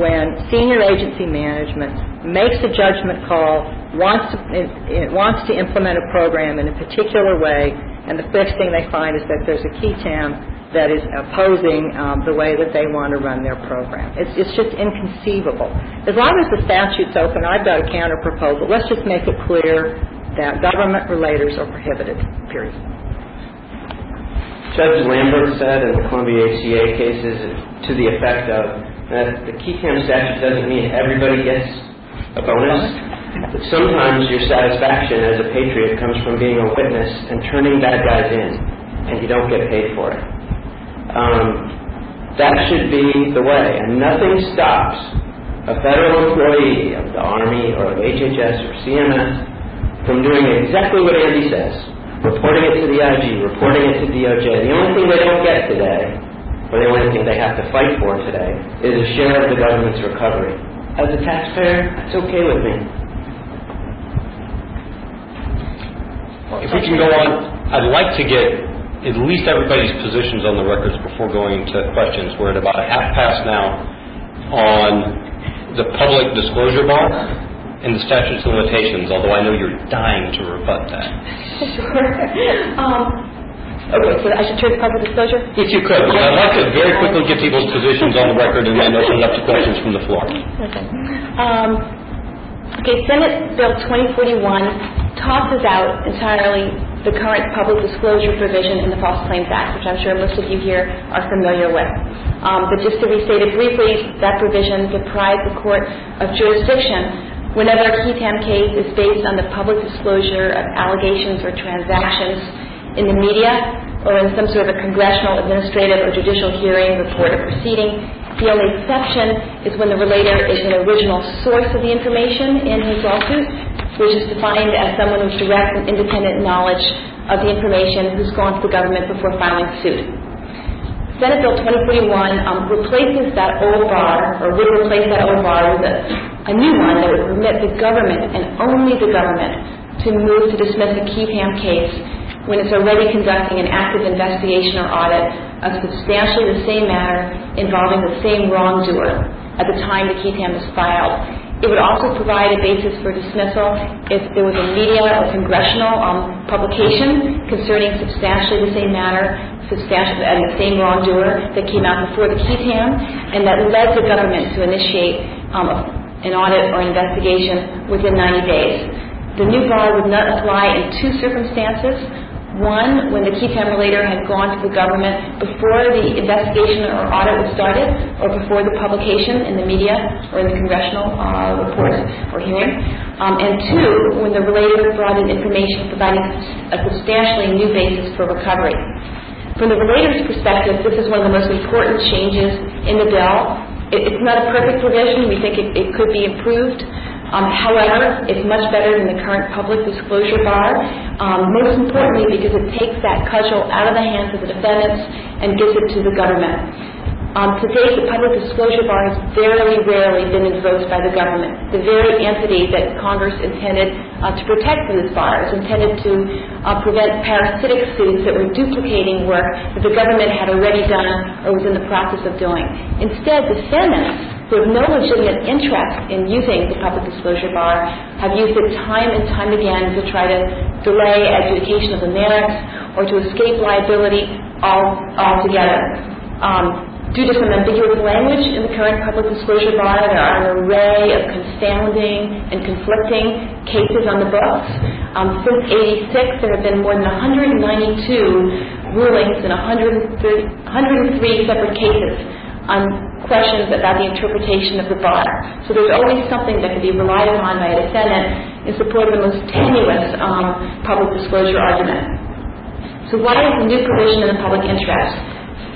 when senior agency management makes a judgment call, wants to, it, it wants to implement a program in a particular way, and the first thing they find is that there's a qui tam that is opposing um, the way that they want to run their program. It's, it's just inconceivable. As long as the statute's open, I've got a counter proposal. Let's just make it clear that government relators are prohibited, period. Judge Lamberth said in the Columbia HCA cases to the effect of that the tam statute doesn't mean everybody gets a bonus. But sometimes your satisfaction as a patriot comes from being a witness and turning bad guys in, and you don't get paid for it. Um, that should be the way, and nothing stops a federal employee of the Army or of HHS or CMS from doing exactly what Andy says, reporting it to the IG, reporting it to DOJ. The only thing they don't get today, or the only thing they have to fight for today, is a share of the government's recovery. As a taxpayer, that's okay with me. If we can go on, I'd like to get at least everybody's positions on the records before going to questions. We're at about a half past now on the public disclosure bar in the statute of limitations, although I know you're dying to rebut that. Sure. Um, okay, so I should turn to public disclosure? If you could, because I'd like to very quickly get people's positions on the record and then open it up to questions from the floor. Okay. Um, okay, Senate Bill 2041 tosses out entirely the current public disclosure provision in the False Claims Act, which I'm sure most of you here are familiar with. Um, but just to restate it briefly, that provision deprives the court of jurisdiction whenever a tam case is based on the public disclosure of allegations or transactions in the media or in some sort of a congressional, administrative, or judicial hearing, report, or proceeding. The only exception is when the relator is an original source of the information in his lawsuit, which is defined as someone with direct and independent knowledge of the information who's gone to the government before filing suit. Senate Bill 2041 um, replaces that old bar, or would replace that old bar with a new one that would permit the government and only the government to move to dismiss a qui case when it's already conducting an active investigation or audit of substantially the same matter involving the same wrongdoer at the time the qui tam is filed. It would also provide a basis for dismissal if there was a media or congressional um, publication concerning substantially the same matter, substantially and the same wrongdoer that came out before the qui tam, and that led the government to initiate um, an audit or investigation within 90 days. The new bar would not apply in two circumstances. One, when the qui tam relator had gone to the government before the investigation or audit was started, or before the publication in the media or in the congressional uh, report or hearing. Um, and two, when the relator brought in information providing a substantially new basis for recovery. From the relator's perspective, this is one of the most important changes in the bill it's not a perfect provision. We think it, could be improved. Um, however, it's much better than the current public disclosure bar, um, most importantly because it takes that cudgel out of the hands of the defendants and gives it to the government. Um, to date, the public disclosure bar has very rarely been invoked by the government. The very entity that Congress intended uh, to protect from this bar is intended to uh, prevent parasitic suits that were duplicating work that the government had already done or was in the process of doing. Instead, defendants who have no legitimate interest in using the public disclosure bar have used it time and time again to try to delay adjudication of the merits or to escape liability altogether. Due to some ambiguous language in the current public disclosure bar, there are an array of confounding and conflicting cases on the books. Um, since 86, there have been more than 192 rulings in 103 separate cases on questions about the interpretation of the bar. So there's always something that can be relied upon by a defendant in support of the most tenuous um, public disclosure argument. So why is the new provision in the public interest?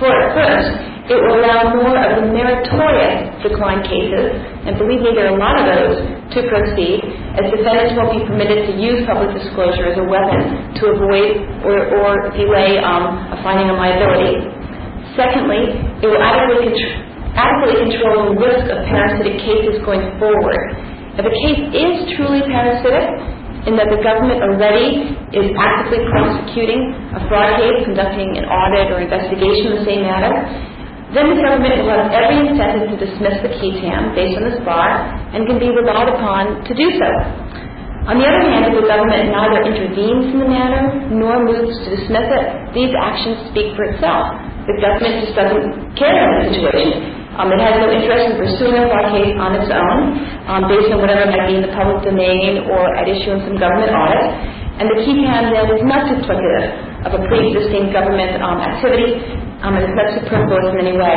First, it will allow more of the meritorious decline cases, and believe me, there are a lot of those, to proceed, as defendants won't be permitted to use public disclosure as a weapon to avoid or, delay um, a finding of liability. Secondly, it will adequately, control the risk of parasitic cases going forward. If a case is truly parasitic, in that the government already is actively prosecuting a fraud case, conducting an audit or investigation in the same matter, then the government will have every incentive to dismiss the qui tam based on this bar and can be relied upon to do so. On the other hand, if the government neither intervenes in the matter nor moves to dismiss it, these actions speak for itself. The government just doesn't care about the situation. Um, it has no interest in pursuing a case on its own, um, based on whatever might be in the public domain or at issue in some government audit. And the qui tam then is not duplicative of a pre-existing government um, activity um, and it's not superfluous in any way.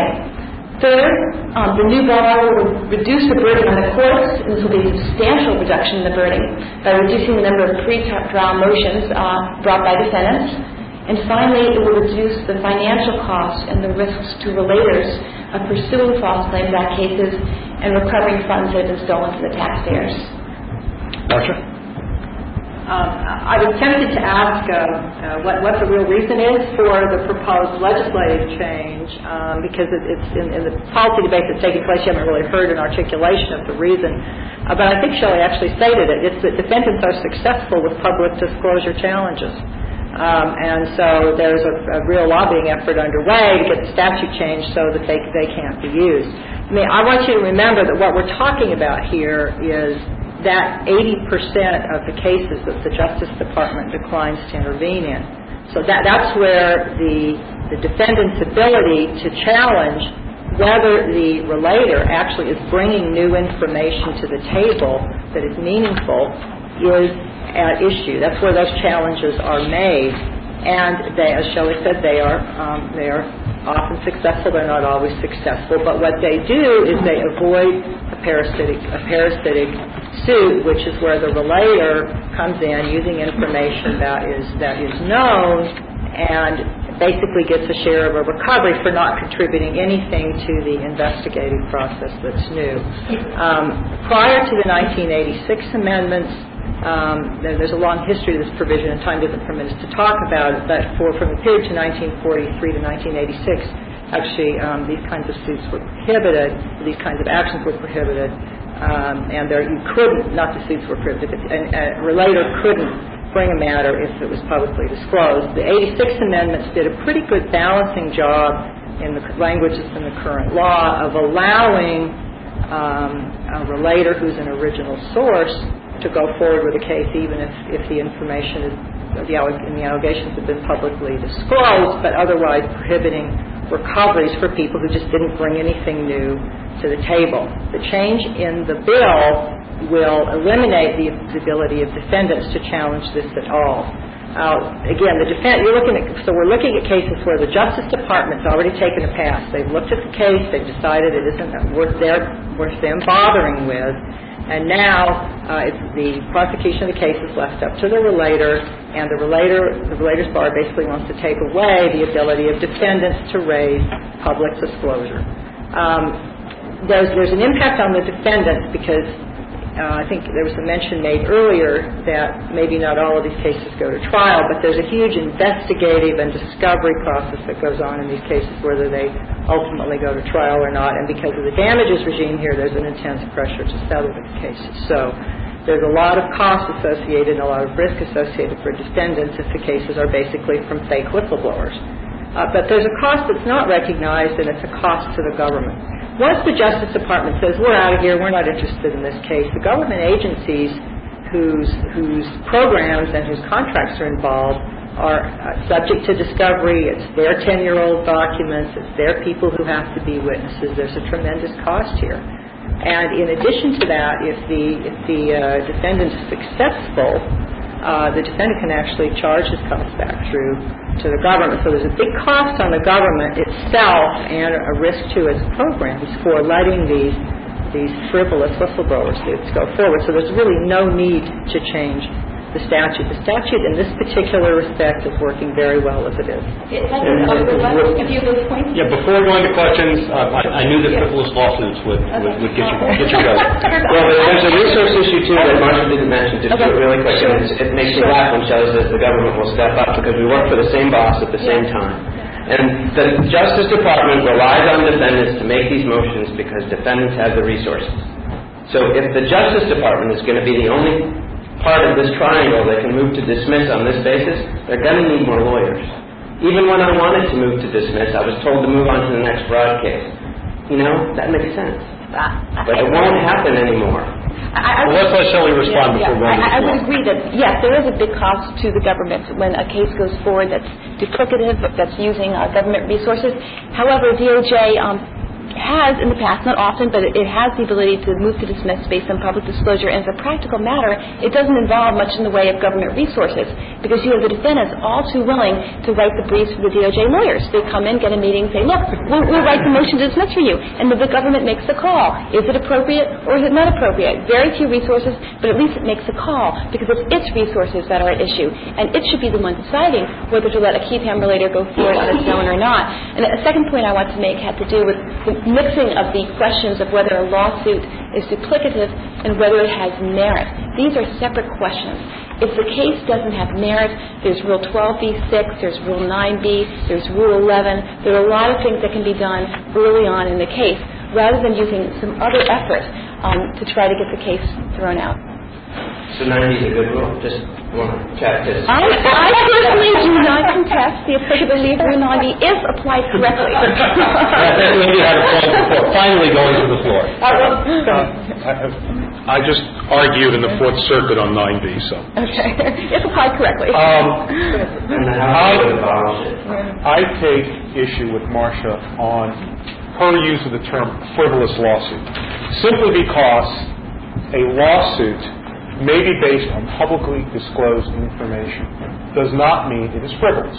Third, um, the new bar will reduce the burden on the courts, and this will be a substantial reduction in the burden by reducing the number of pre-trial motions uh, brought by defendants. And finally, it will reduce the financial costs and the risks to relators of pursuing False Claims Act cases and recovering funds that have been stolen from the taxpayers. Marcia? Um, I was tempted to ask uh, uh, what, what the real reason is for the proposed legislative change, um, because it, it's in, in, the policy debate that's taking place, you haven't really heard an articulation of the reason. Uh, but I think Shelley actually stated it. It's that defendants are successful with public disclosure challenges. Um, and so there's a, a real lobbying effort underway to get the statute changed so that they, they can't be used. I mean, I want you to remember that what we're talking about here is that 80% of the cases that the Justice Department declines to intervene in. So that, that's where the, the defendant's ability to challenge whether the relator actually is bringing new information to the table that is meaningful is at issue. That's where those challenges are made. And they, as Shelley said, they are, um, they are often successful. They're not always successful. But what they do is they avoid a parasitic, a parasitic suit, which is where the relator comes in using information that is that is known and basically gets a share of a recovery for not contributing anything to the investigative process that's new. Um, prior to the 1986 amendments, there's a long history of this provision, and time doesn't permit us to talk about it, but for from the period to 1943 to 1986, actually um, these kinds of suits were prohibited, these kinds of actions were prohibited, um, and there you couldn't, not the suits were prohibited, a, a relator couldn't bring a matter if it was publicly disclosed. The 86 amendments did a pretty good balancing job in the language that's in the current law of allowing um, a relator who's an original source to go forward with a case even if, if the information is the, and the allegations have been publicly disclosed, but otherwise prohibiting recoveries for people who just didn't bring anything new to the table. The change in the bill will eliminate the ability of defendants to challenge this at all. Uh, again, the defense, you're looking at, so we're looking at cases where the Justice Department's already taken a pass. They've looked at the case, they've decided it isn't worth their, worth them bothering with, and now uh, the prosecution of the case is left up to the relator, and the relator, the relator's bar basically wants to take away the ability of defendants to raise public disclosure. Um, there's, an impact on the defendants because I think there was a mention made earlier that maybe not all of these cases go to trial, but there's a huge investigative and discovery process that goes on in these cases, whether they ultimately go to trial or not. And because of the damages regime here, there's an intense pressure to settle the cases. So there's a lot of cost associated and a lot of risk associated for defendants if the cases are basically from fake whistleblowers. Uh, but there's a cost that's not recognized, and it's a cost to the government. Once the Justice Department says, we're out of here, we're not interested in this case, the government agencies whose, whose programs and whose contracts are involved are uh, subject to discovery. It's their 10-year-old documents. It's their people who have to be witnesses. There's a tremendous cost here. And in addition to that, if the, if the uh, defendant is successful, uh, the defendant can actually charge his costs back through to the government. So there's a big cost on the government itself and a risk to its programs for letting these these frivolous whistleblower suits go forward. So there's really no need to change the statute. The statute in this particular respect is working very well as it is. If I can overlap a few of those points? Yeah, before going to questions, uh, I I knew that frivolous lawsuits would would would get you get you (laughs) going. Well, there's a resource issue too that Marcia didn't mention, just Okay. really quick. Sure. and It makes me laugh when Shelley says the government will step up because we work for the same boss at the same time. And the Justice Department relies on defendants to make these motions because defendants have the resources. So if the Justice Department is going to be the only part of this triangle that can move to dismiss on this basis, they're going to need more lawyers. Even when I wanted to move to dismiss, I was told to move on to the next broad case. You know, that makes sense. But it won't happen anymore. I- I- Well, let's let Shelley respond Yeah, before yeah. going I I would agree that, yes, there is a big cost to the government when a case goes forward that's duplicative, that's using uh, government resources. However, DOJ um, has in the past, not often, but it has the ability to move to dismiss based on public disclosure. And as a practical matter, it doesn't involve much in the way of government resources because you have the defendants all too willing to write the briefs for the DOJ lawyers. They come in, get a meeting, say, look, we'll, we'll write the motion to dismiss for you. And the, the government makes the call. Is it appropriate or is it not appropriate? Very few resources, but at least it makes a call because it's its resources that are at issue. And it should be the one deciding whether to let a qui tam relator go forward on its own or not. And a second point I want to make had to do with the mixing of the questions of whether a lawsuit is duplicative and whether it has merit. These are separate questions. If the case doesn't have merit, there's Rule 12b-6, there's Rule 9b, there's Rule 11. There are a lot of things that can be done early on in the case rather than using some other effort um, to try to get the case thrown out. So 90 is a good rule. Just want to check this. I, I personally do not contest the applicability of Rule 90 if applied correctly. I think Lindy had a point before finally going to the floor. Uh, well, I I just argued in the Fourth Circuit on 9B, so. Okay, if applied correctly. Um, (laughs) And the House would abolish it. I take issue with Marcia on her use of the term frivolous lawsuit, simply because a lawsuit may be based on publicly disclosed information does not mean it is frivolous.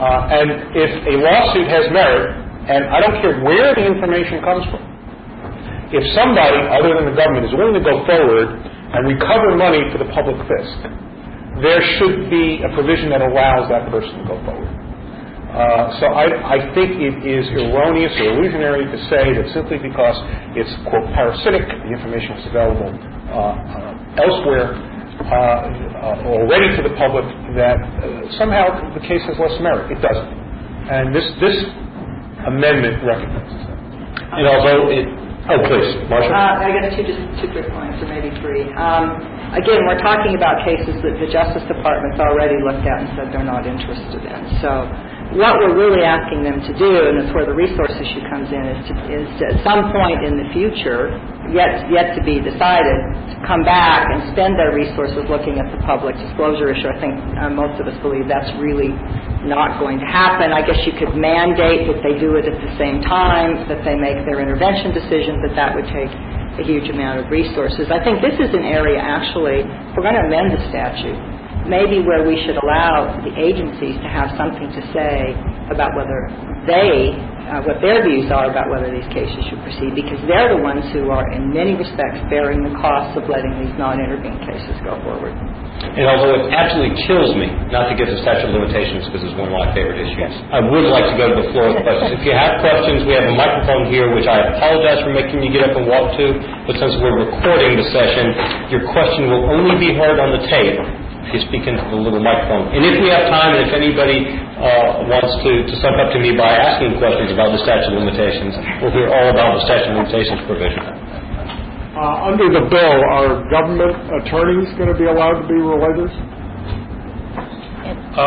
Uh, and if a lawsuit has merit, and I don't care where the information comes from, if somebody other than the government is willing to go forward and recover money for the public fisc, there should be a provision that allows that person to go forward. Uh, so I, I think it is erroneous or illusionary to say that simply because it's, quote, parasitic, the information is available elsewhere uh, uh, already to the public, that uh, somehow the case has less merit. It doesn't. And this, this amendment recognizes that. And although it, oh, please, Marcia. Uh, I guess two, just two quick points, or maybe three. Um, Again, we're talking about cases that the Justice Department's already looked at and said they're not interested in. So what we're really asking them to do, and it's where the resource issue comes in, is to, is to at some point in the future, yet, yet to be decided, to come back and spend their resources looking at the public disclosure issue. I think uh, most of us believe that's really not going to happen. I guess you could mandate that they do it at the same time, that they make their intervention decision, but that would take a huge amount of resources. I think this is an area, actually, we're going to amend the statute, maybe where we should allow the agencies to have something to say about whether they, uh, what their views are about whether these cases should proceed, because they're the ones who are, in many respects, bearing the costs of letting these non-intervened cases go forward. And although it absolutely kills me not to get to statute of limitations because it's one of my favorite issues, I would like to go to the floor with questions. If you have questions, we have a microphone here, which I apologize for making you get up and walk to, but since we're recording the session, your question will only be heard on the tape if you speak into the little microphone. And if we have time, and if anybody uh, wants to, to suck up to me by asking questions about the statute of limitations, we'll hear all about the statute of limitations provision. Uh, Under the bill, are government attorneys going to be allowed to be relators? Uh,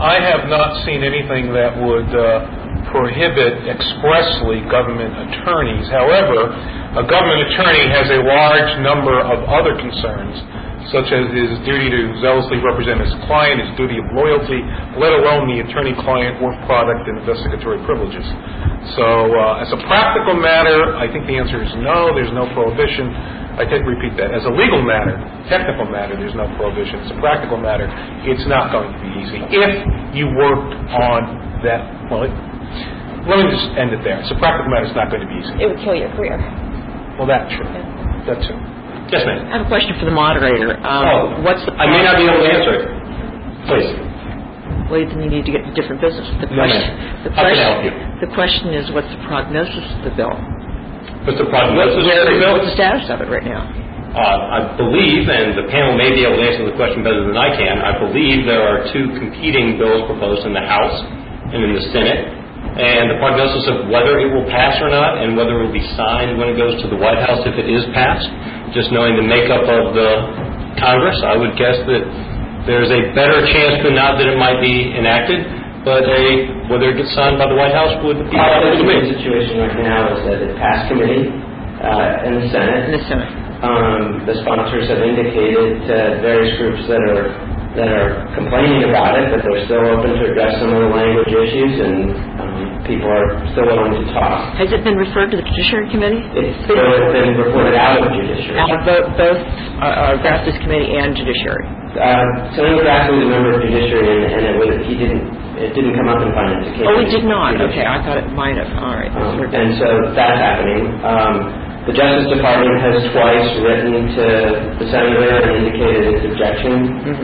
I have not seen anything that would uh, prohibit expressly government attorneys. However, a government attorney has a large number of other concerns, such as his duty to zealously represent his client, his duty of loyalty, let alone the attorney-client work product and investigatory privileges. So, uh, as a practical matter, I think the answer is no, there's no prohibition. I take, repeat that. As a legal matter, technical matter, there's no prohibition. As a practical matter, it's not going to be easy. If you worked on that, well, it, let me just end it there. It's a practical matter, it's not going to be easy. It would kill your career. Well, that, true. That too. Yes, ma'am. I have a question for the moderator. Um, Oh, What's the... I may not be able to answer it. Please. Well, then you need to get to different business. The No, question- ma'am. the How can I question- help you? The question is, what's the prognosis of the bill? What's the prognosis of the bill? What's the status of it right now? Uh, I believe, and the panel may be able to answer the question better than I can, I believe there are two competing bills proposed in the House and in the Senate, and the prognosis of whether it will pass or not, and whether it will be signed when it goes to the White House if it is passed, just knowing the makeup of the Congress, I would guess that there's a better chance than not that it might be enacted, but a, whether it gets signed by the White House would be Uh, up The me. situation right now is that it passed committee uh, in the Senate. In the Senate? Um, The sponsors have indicated to various groups that are, that are complaining about it, that they're still open to address some of the language issues, and people are still willing to talk. Has it been referred to the Judiciary Committee? It's been reported out of judiciary. Out of bo- both uh, Grassley's Committee and Judiciary? Uh, Senator Grassley was a member of judiciary, and and it was, he didn't, it didn't come up in finance. It Oh, it did not? judiciary. Okay, I thought it might have. All right. Um, And so that's happening. Um, The Justice Department has twice written to the senator and indicated its objection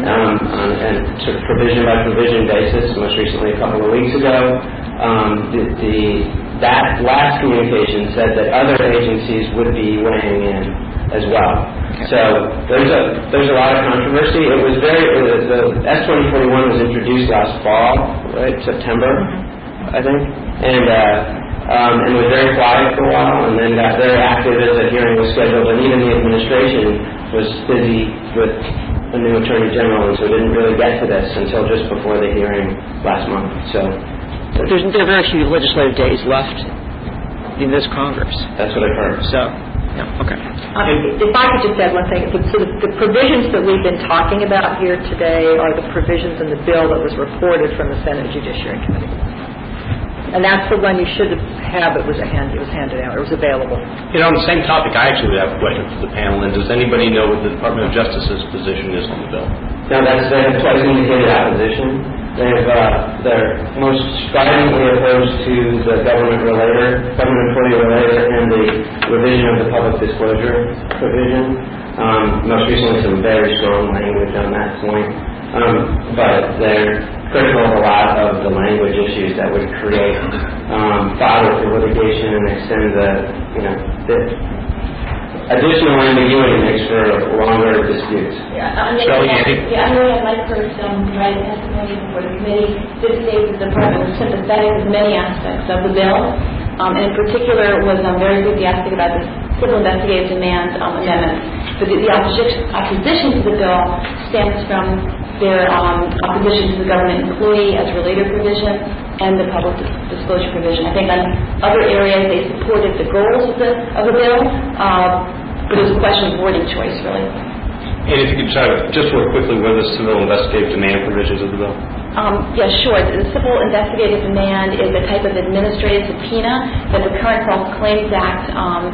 um, on of provision by provision basis, most recently a couple of weeks ago. Um, the- the- That last communication said that other agencies would be weighing in as well. So there's a, there's a lot of controversy. It was very, the S-2041 was introduced last fall, right, September, I think, and uh, um, and was very quiet for a while, and then got very active as the hearing was scheduled, and even the administration was busy with a new attorney general, and so didn't really get to this until just before the hearing last month. So There's, there are very few legislative days left in this Congress. that's what I've heard. So, yeah, okay. Um, If I could just add one thing, so the the provisions that we've been talking about here today are the provisions in the bill that was reported from the Senate Judiciary Committee. And that's the one you should have, it was a hand, it was handed out, it was available. You know, on the same topic, I actually have a question for the panel, and does anybody know what the Department of Justice's position is on the bill? Now, that's, they have twice indicated opposition. They have, uh, they're most stridently opposed to the government relator, government employee relator, and the revision of the public disclosure provision. Um, most recently, some very strong language on that point. Um, but they're critical of a lot of the language issues that would create, um, fodder for litigation and extend the, you know, the additional ambiguity makes for longer disputes. Yeah, I'm Shelley, gonna- Andy? Yeah, I'm going to like first, um, write testimony before the committee. This states that the department was sympathetic with many aspects of the bill, um, and in particular was um, very enthusiastic about the civil investigative demand um, amendments. The opposition to the bill stems from their um, opposition to the government employee as related provision and the public disclosure provision. I think on other areas, they supported the goals of the, of the bill, uh, but it was a question of wording choice, really. And if you could try to, just real quickly, what are the civil investigative demand provisions of the bill? Um, Yes, sure. The civil investigative demand is a type of administrative subpoena that the current False Claims Act um,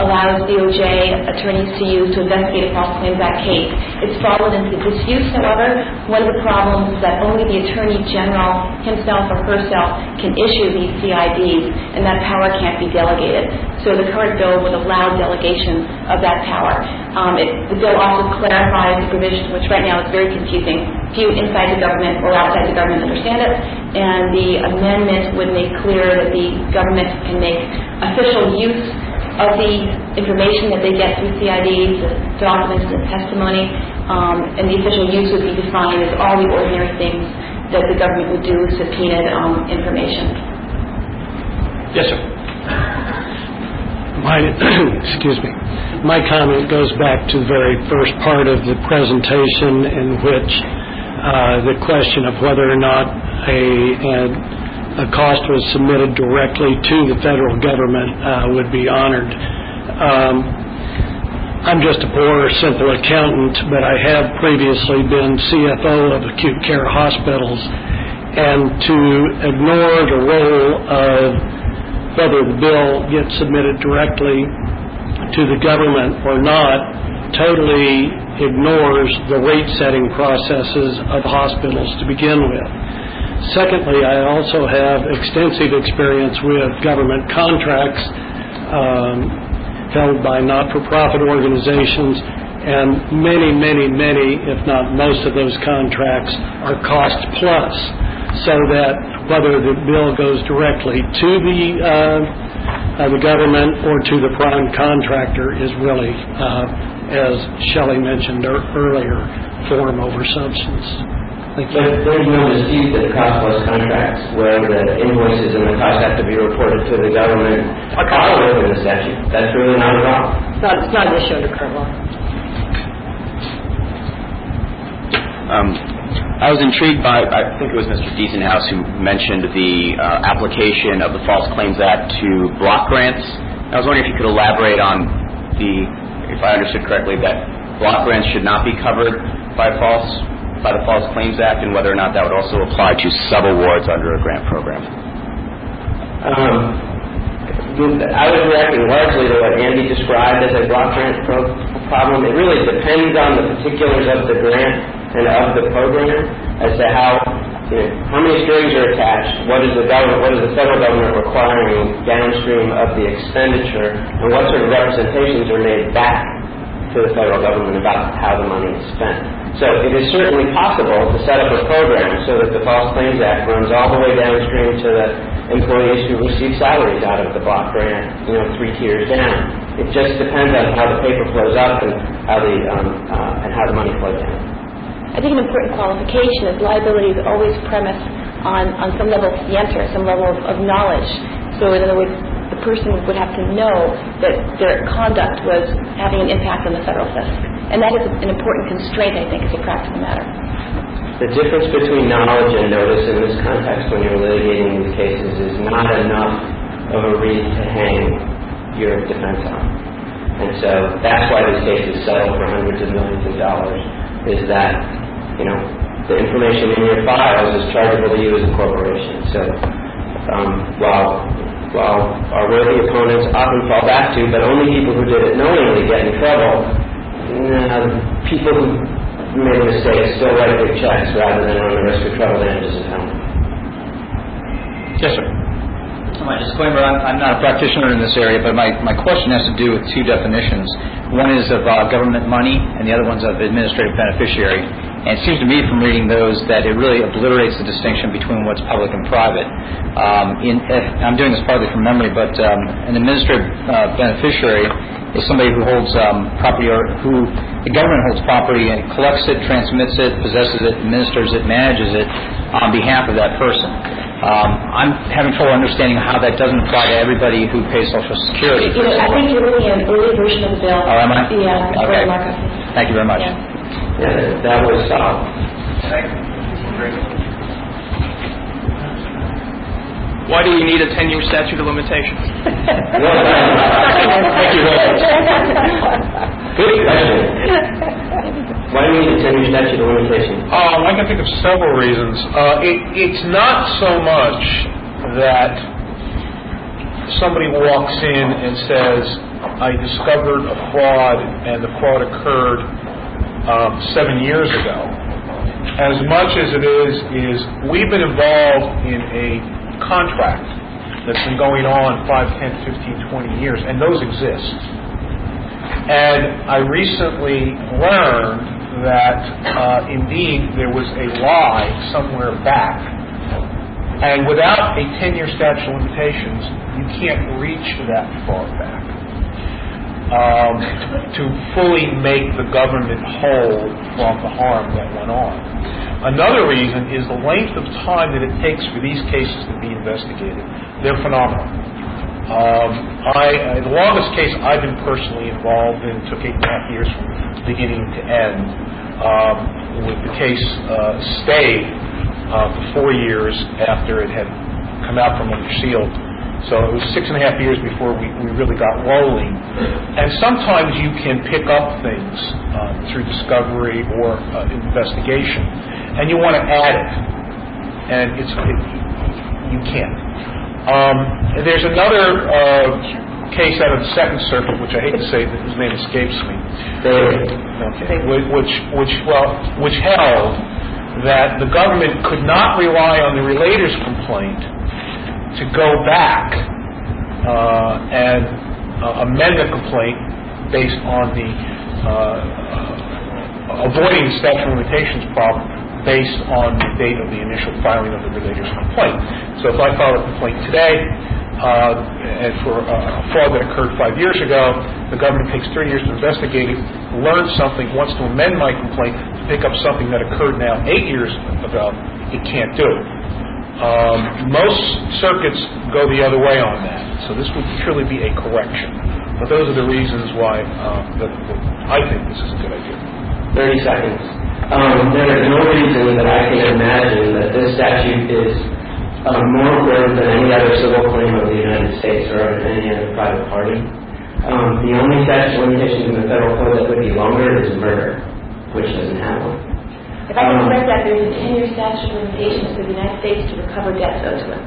allows DOJ attorneys to use to investigate a False Claims Act case. It's fallen into disuse, however. One of the problems is that only the Attorney General himself or herself can issue these CIDs, and that power can't be delegated. So the current bill would allow delegation of that power. Um, The bill also clarifies the provision, which right now is very confusing. Few inside the government or outside the government understand it, and the amendment would make clear that the government can make official use of the information that they get through CIDs, the documents, and the testimony, um, and the official use would be defined as all the ordinary things that the government would do with subpoenaed um, information. Yes, sir. My, (clears throat) excuse me, my comment goes back to the very first part of the presentation in which uh, the question of whether or not a, a a cost was submitted directly to the federal government uh, would be honored. Um, I'm just a poor, simple accountant, but I have previously been CFO of acute care hospitals, and to ignore the role of whether the bill gets submitted directly to the government or not totally ignores the rate-setting processes of hospitals to begin with. Secondly, I also have extensive experience with government contracts, um, held by not-for-profit organizations, and many, many, many, if not most of those contracts are cost plus, so that whether the bill goes directly to the uh, uh, the government or to the prime contractor is really, uh, as Shelley mentioned er- earlier, form over substance. Thank you. But there's no dispute that cost-plus contracts, where the invoices and the costs have to be reported to the government, are within the statute. That's really not a problem. It's not, it's not an issue under current law. Um, I was intrigued by, I think it was Mr. Diesenhaus who mentioned the uh, application of the False Claims Act to block grants. I was wondering if you could elaborate on the, if I understood correctly, that block grants should not be covered by false, by the False Claims Act, and whether or not that would also apply to subawards under a grant program. Um, I was reacting largely to what Andy described as a block grant pro- problem. It really depends on the particulars of the grant and of the program as to how, you know, how many strings are attached, what is the government, what is the federal government requiring downstream of the expenditure, and what sort of representations are made back to the federal government about how the money is spent. So it is certainly possible to set up a program so that the False Claims Act runs all the way downstream to the employees who receive salaries out of the block grant, you know, three tiers down. It just depends on how the paper flows up and how the um, uh, and how the money flows down. I think an important qualification is liability is always premised on, on some level of scienter, some level of, of knowledge. So in other words, the person would have to know that their conduct was having an impact on the federal fisc. And that is an important constraint, I think, as a practical matter. The difference between knowledge and notice in this context when you're litigating these cases is not enough of a reason to hang your defense on. And so that's why these cases settle for hundreds of millions of dollars, is that, you know, the information in your files is chargeable to you as a corporation. So um, while while our worthy opponents often fall back to, but only people who did it knowingly get in trouble, uh, people who made a mistake still write big checks rather than run the risk of treble damages at home. Yes, sir. My disclaimer, I'm, I'm not a practitioner in this area, but my, my question has to do with two definitions. One is of uh, government money, and the other one's of administrative beneficiary. And it seems to me from reading those that it really obliterates the distinction between what's public and private. Um, in, I'm doing this partly from memory, but um, an administrative uh, beneficiary is somebody who holds um, property or who the government holds property and collects it, transmits it, possesses it, administers it, manages it on behalf of that person. Um, I'm having trouble understanding how that doesn't apply to everybody who pays Social Security. You know, I think you're looking at an early version of the bill. Oh, am I? Yeah, Okay. Thank you very much. Yeah. Yeah, (laughs) that was solved. Why do you need a 10-year statute of limitations? (laughs) Thank you very much. Good question. Why do we need a 10-year statute of limitations? Um, I can think of several reasons. Uh, it, it's not so much that somebody walks in and says, I discovered a fraud and the fraud occurred um, seven years ago. As much as it is, is we've been involved in a contract that's been going on 5, 10, 15, 20 years, and those exist. And I recently learned that uh, indeed there was a lie somewhere back, and without a 10-year statute of limitations, you can't reach that far back um, to fully make the government whole from the harm that went on. Another reason is the length of time that it takes for these cases to be investigated. They're phenomenal. Um, I, uh, the longest case I've been personally involved in took eight and a half years from beginning to end. Um, with the case uh, stayed uh, for four years after it had come out from under seal. So it was six and a half years before we, we really got rolling. And sometimes you can pick up things um, through discovery or uh, investigation, and you want to add it, and it's it, you can't. Um, there's another uh, case out of the Second Circuit, which I hate to say, that his name escapes me. Okay. Which, which, well, which held that the government could not rely on the relator's complaint to go back uh, and uh, amend a complaint based on the uh, avoiding the statute of limitations problem based on the date of the initial filing of the relator's complaint. So if I file a complaint today uh, and for a fraud that occurred five years ago, the government takes three years to investigate it, learns something, wants to amend my complaint to pick up something that occurred now eight years ago, it can't do it. Um, most circuits go the other way on that, so this would truly be a correction. But those are the reasons why uh, that, that I think this is a good idea. 30 seconds. Um, there is no reason that I can imagine that this statute is um, more important than any other civil claim of the United States or of any other private party. Um, the only statute of limitations in the federal code that would be longer is murder, which doesn't have one. If I Um, can correct that, there's a 10-year statute of limitations for the United States to recover debts owed to it.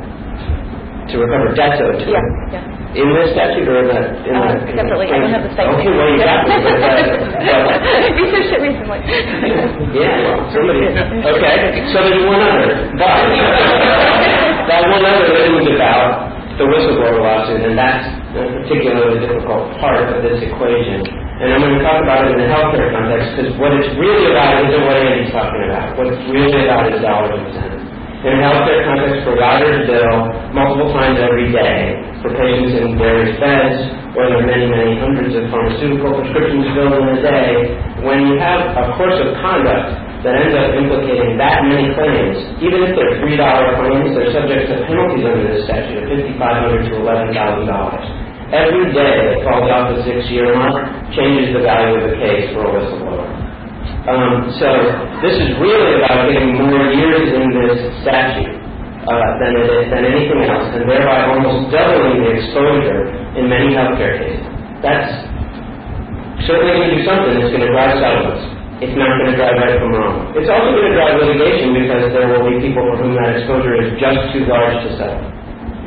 To recover debts owed to Yeah, it. yeah. In this statute or in the... In Uh, the Separately, I don't have the cite. Okay, well, you got me. (laughs) but, Researched it recently. (laughs) Yeah, well, somebody. Okay, so there's one other, but (laughs) that one other is about the whistleblower lawsuit, and that's a particularly difficult part of this equation. And I'm going to talk about it in the healthcare context because what it's really about isn't what Andy's talking about. What it's really about is dollars and cents. In healthcare context, providers bill multiple times every day for patients in various beds, where there are many, many hundreds of pharmaceutical prescriptions filled in a day. When you have a course of conduct that ends up implicating that many claims, even if they're $3 claims, they're subject to penalties under this statute of 5,500 to $11,000. Every day that falls off the six-year mark changes the value of the case for a whistleblower. Um, so this is really about getting more years in this statute uh, than anything else, and thereby almost doubling the exposure in many healthcare cases. That's certainly going to do something. It's going to drive settlements. It's not going to drive right from wrong. It's also going to drive litigation because there will be people for whom that exposure is just too large to settle.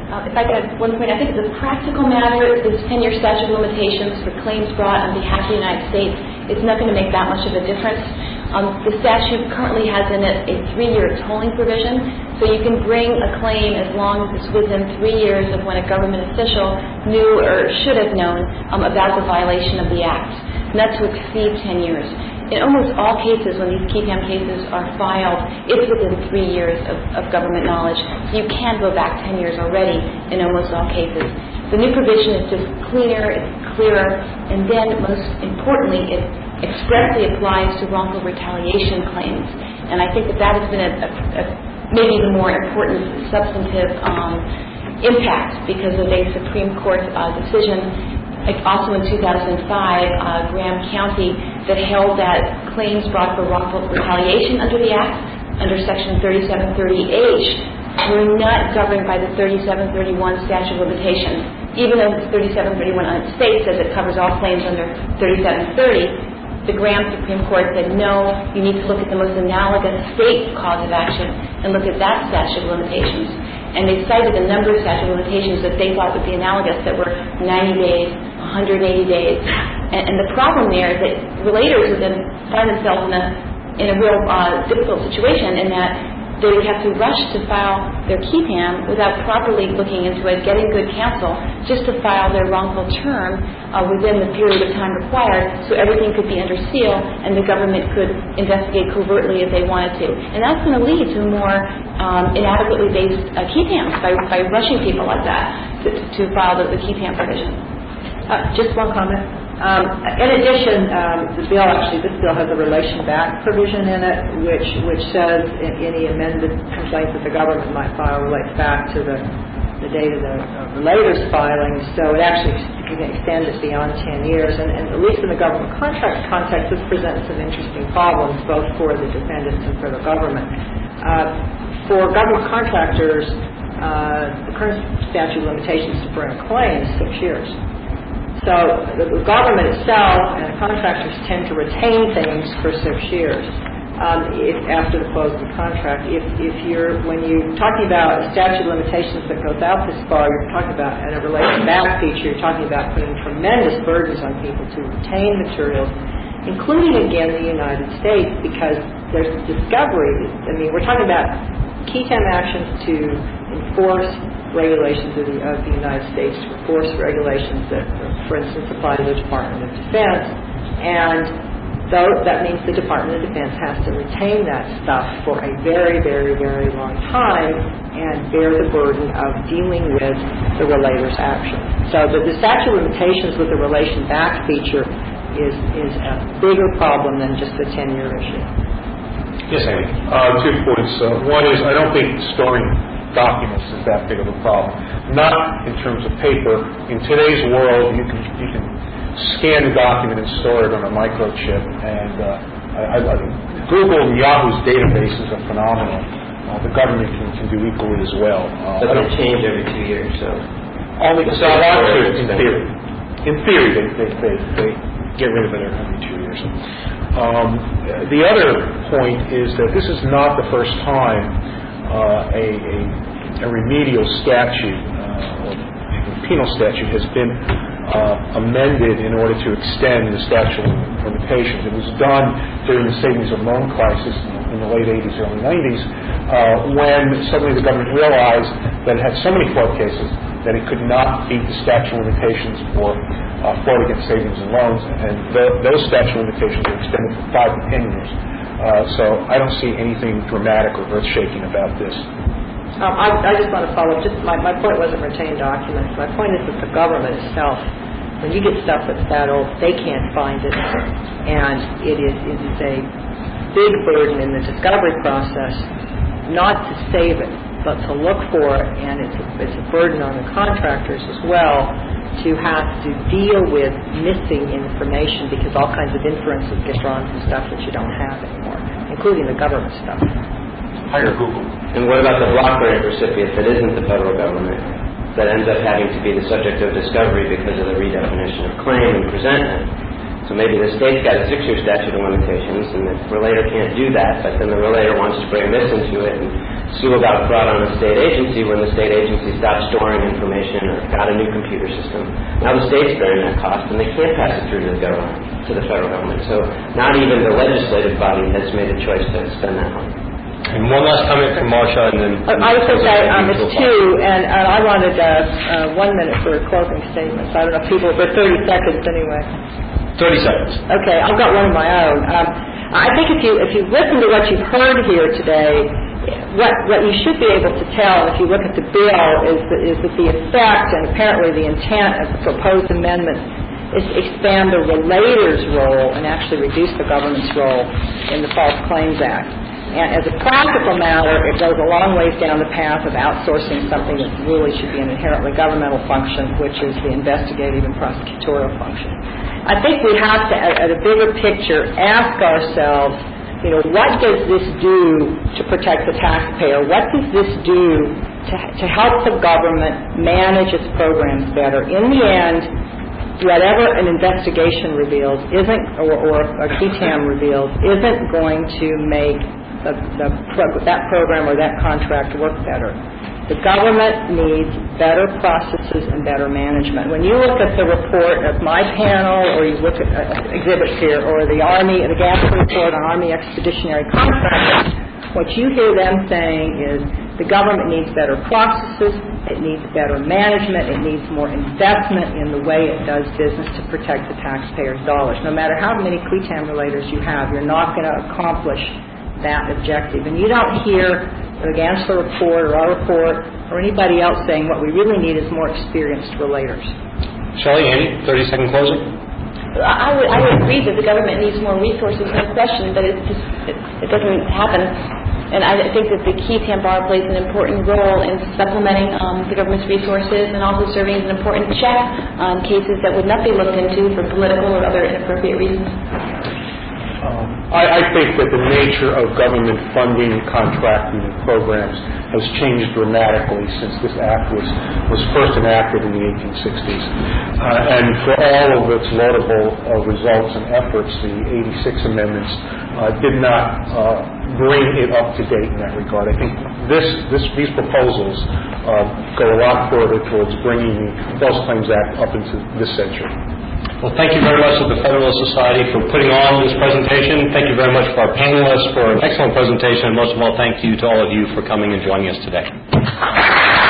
Uh, If I could add one point, I think a practical matter, this 10-year statute of limitations for claims brought on behalf of the United States, it's not going to make that much of a difference. Um, The statute currently has in it a three-year tolling provision, so you can bring a claim as long as it's within three years of when a government official knew or should have known um, about the violation of the act, not to exceed 10 years. In almost all cases, when these qui tam cases are filed, it's within three years of, of government knowledge. So you can go back 10 years already in almost all cases. The new provision is just cleaner, it's clearer, and then most importantly, it expressly applies to wrongful retaliation claims. And I think that that has been a, a, a maybe the more important substantive um, impact because of a Supreme Court uh, decision also in 2005, uh, Graham County, that held that claims brought for wrongful retaliation under the Act, under Section 3730H, were not governed by the 3731 statute of limitations. Even though 3731 on its face says it covers all claims under 3730, the Graham Supreme Court said, no, you need to look at the most analogous state cause of action and look at that statute of limitations. And they cited a number of statute of limitations that they thought would be analogous that were 90 days, 180 days. And, and the problem there is that relators would then find themselves in a, in a real uh, difficult situation in that they would have to rush to file their qui tam without properly looking into it, getting good counsel, just to file their wrongful term uh, within the period of time required so everything could be under seal and the government could investigate covertly if they wanted to. And that's going to lead to more um, inadequately based uh, qui tams by, by rushing people like that to, to file the, the qui tam provision. Uh, Just one comment. Um, In addition, um, the bill, actually, this bill has a relation back provision in it, which, which says in any amended complaint that the government might file relates back to the, the date of the relator's filing, so it actually can extend it beyond 10 years. And, and at least in the government contract context, this presents some interesting problems, both for the defendants and for the government. Uh, For government contractors, uh, the current statute of limitations to bring a claim is six years. So the government itself and the contractors tend to retain things for six years um, after the close of the contract. If, you're, when you're talking about a statute of limitations that goes out this far, you're talking about, and a relation back feature, you're talking about putting tremendous burdens on people to retain materials, including, again, the United States, because there's discovery. I mean, we're talking about qui tam actions to enforce regulations of the United States, to enforce regulations that for instance, apply to the Department of Defense. And though that means the Department of Defense has to retain that stuff for a very, very, very long time and bear the burden of dealing with the relator's action. So the, the statute of limitations with the relation back feature is, is a bigger problem than just a 10-year issue. Yes, Andy. Uh, two points. Uh, one is I don't think storing documents is that big of a problem. Not in terms of paper. In today's world, you can you can scan a document and store it on a microchip. And uh, I, I, Google and Yahoo's databases are phenomenal. Uh, the government can, can do equally as well. Uh, but they change every two years, so. Only so in theory. In theory, they, they, they, they get rid of it every two years. Um, the other point is that this is not the first time uh, a, a, a remedial statute uh, or penal statute has been uh, amended in order to extend the statute of limitations. It was done during the savings and loan crisis in the late 80s, early 90s, uh, when suddenly the government realized that it had so many fraud cases that it could not beat the statute of limitations for uh, fraud against savings and loans, and those statute of limitations were extended from five to ten years. Uh, so I don't see anything dramatic or earth-shaking about this. Um, I, I just want to follow up. Just my, my point wasn't retained documents. My point is that the government itself, when you get stuff that's that old, they can't find it, and it is it is a big burden in the discovery process not to save it, but to look for and it's a, it's a burden on the contractors as well to have to deal with missing information because all kinds of inferences get drawn from stuff that you don't have anymore, including the government stuff hire Google. And what about the block grant recipient that isn't the federal government that ends up having to be the subject of discovery because of the redefinition of claim and presentment? So maybe the state's got a six-year statute of limitations, and the relator can't do that, but then the relator wants to bring this into it and sue about fraud on a state agency when the state agency stops storing information or got a new computer system. Now the state's bearing that cost, and they can't pass it through to the government, to the federal government. So not even the legislative body has made a choice to spend that money. And one last comment from Marcia, and then... Uh, I was going to say, um, it's two, and, and I wanted uh, uh, one minute for a closing statements. I don't know if people, but 30 seconds anyway. 30 seconds. Okay, I've got one of my own. Um, I think if you if you listen to what you've heard here today, what you should be able to tell if you look at the bill is that, is that the effect and apparently the intent of the proposed amendment is to expand the relator's role and actually reduce the government's role in the False Claims Act. And as a practical matter, it goes a long ways down the path of outsourcing something that really should be an inherently governmental function, which is the investigative and prosecutorial function. I think we have to, at a bigger picture, ask ourselves, you know, what does this do to protect the taxpayer? What does this do to, to help the government manage its programs better? In the end, whatever an investigation reveals isn't, or, or a qui tam reveals, isn't going to make the, the that program or that contract work better. The government needs better processes and better management. When you look at the report of my panel, or you look at uh, exhibits here, or the Army, the Gansler report on Army Expeditionary Contractors, what you hear them saying is the government needs better processes, it needs better management, it needs more investment in the way it does business to protect the taxpayers' dollars. No matter how many qui tam relators you have, you're not going to accomplish that objective. And you don't hear the Gansler report or our report or anybody else saying what we really need is more experienced relators. Shelley, Andy, 30 second closing. I would, I would agree that the government needs more resources, no question, but it just it, it doesn't happen. And I think that the qui tam bar plays an important role in supplementing um, the government's resources and also serving as an important check on cases that would not be looked into for political or other inappropriate reasons. Um, I, I think that the nature of government funding, contracting, and programs has changed dramatically since this act was, was first enacted in the 1860s. Uh, and for all of its laudable uh, results and efforts, the 86 amendments uh, did not uh, bring it up to date in that regard. I think this, this, these proposals uh, go a lot further towards bringing the False Claims Act up into this century. Well, thank you very much to the Federalist Society for putting on this presentation. Thank you very much for our panelists for an excellent presentation. And most of all, thank you to all of you for coming and joining us today.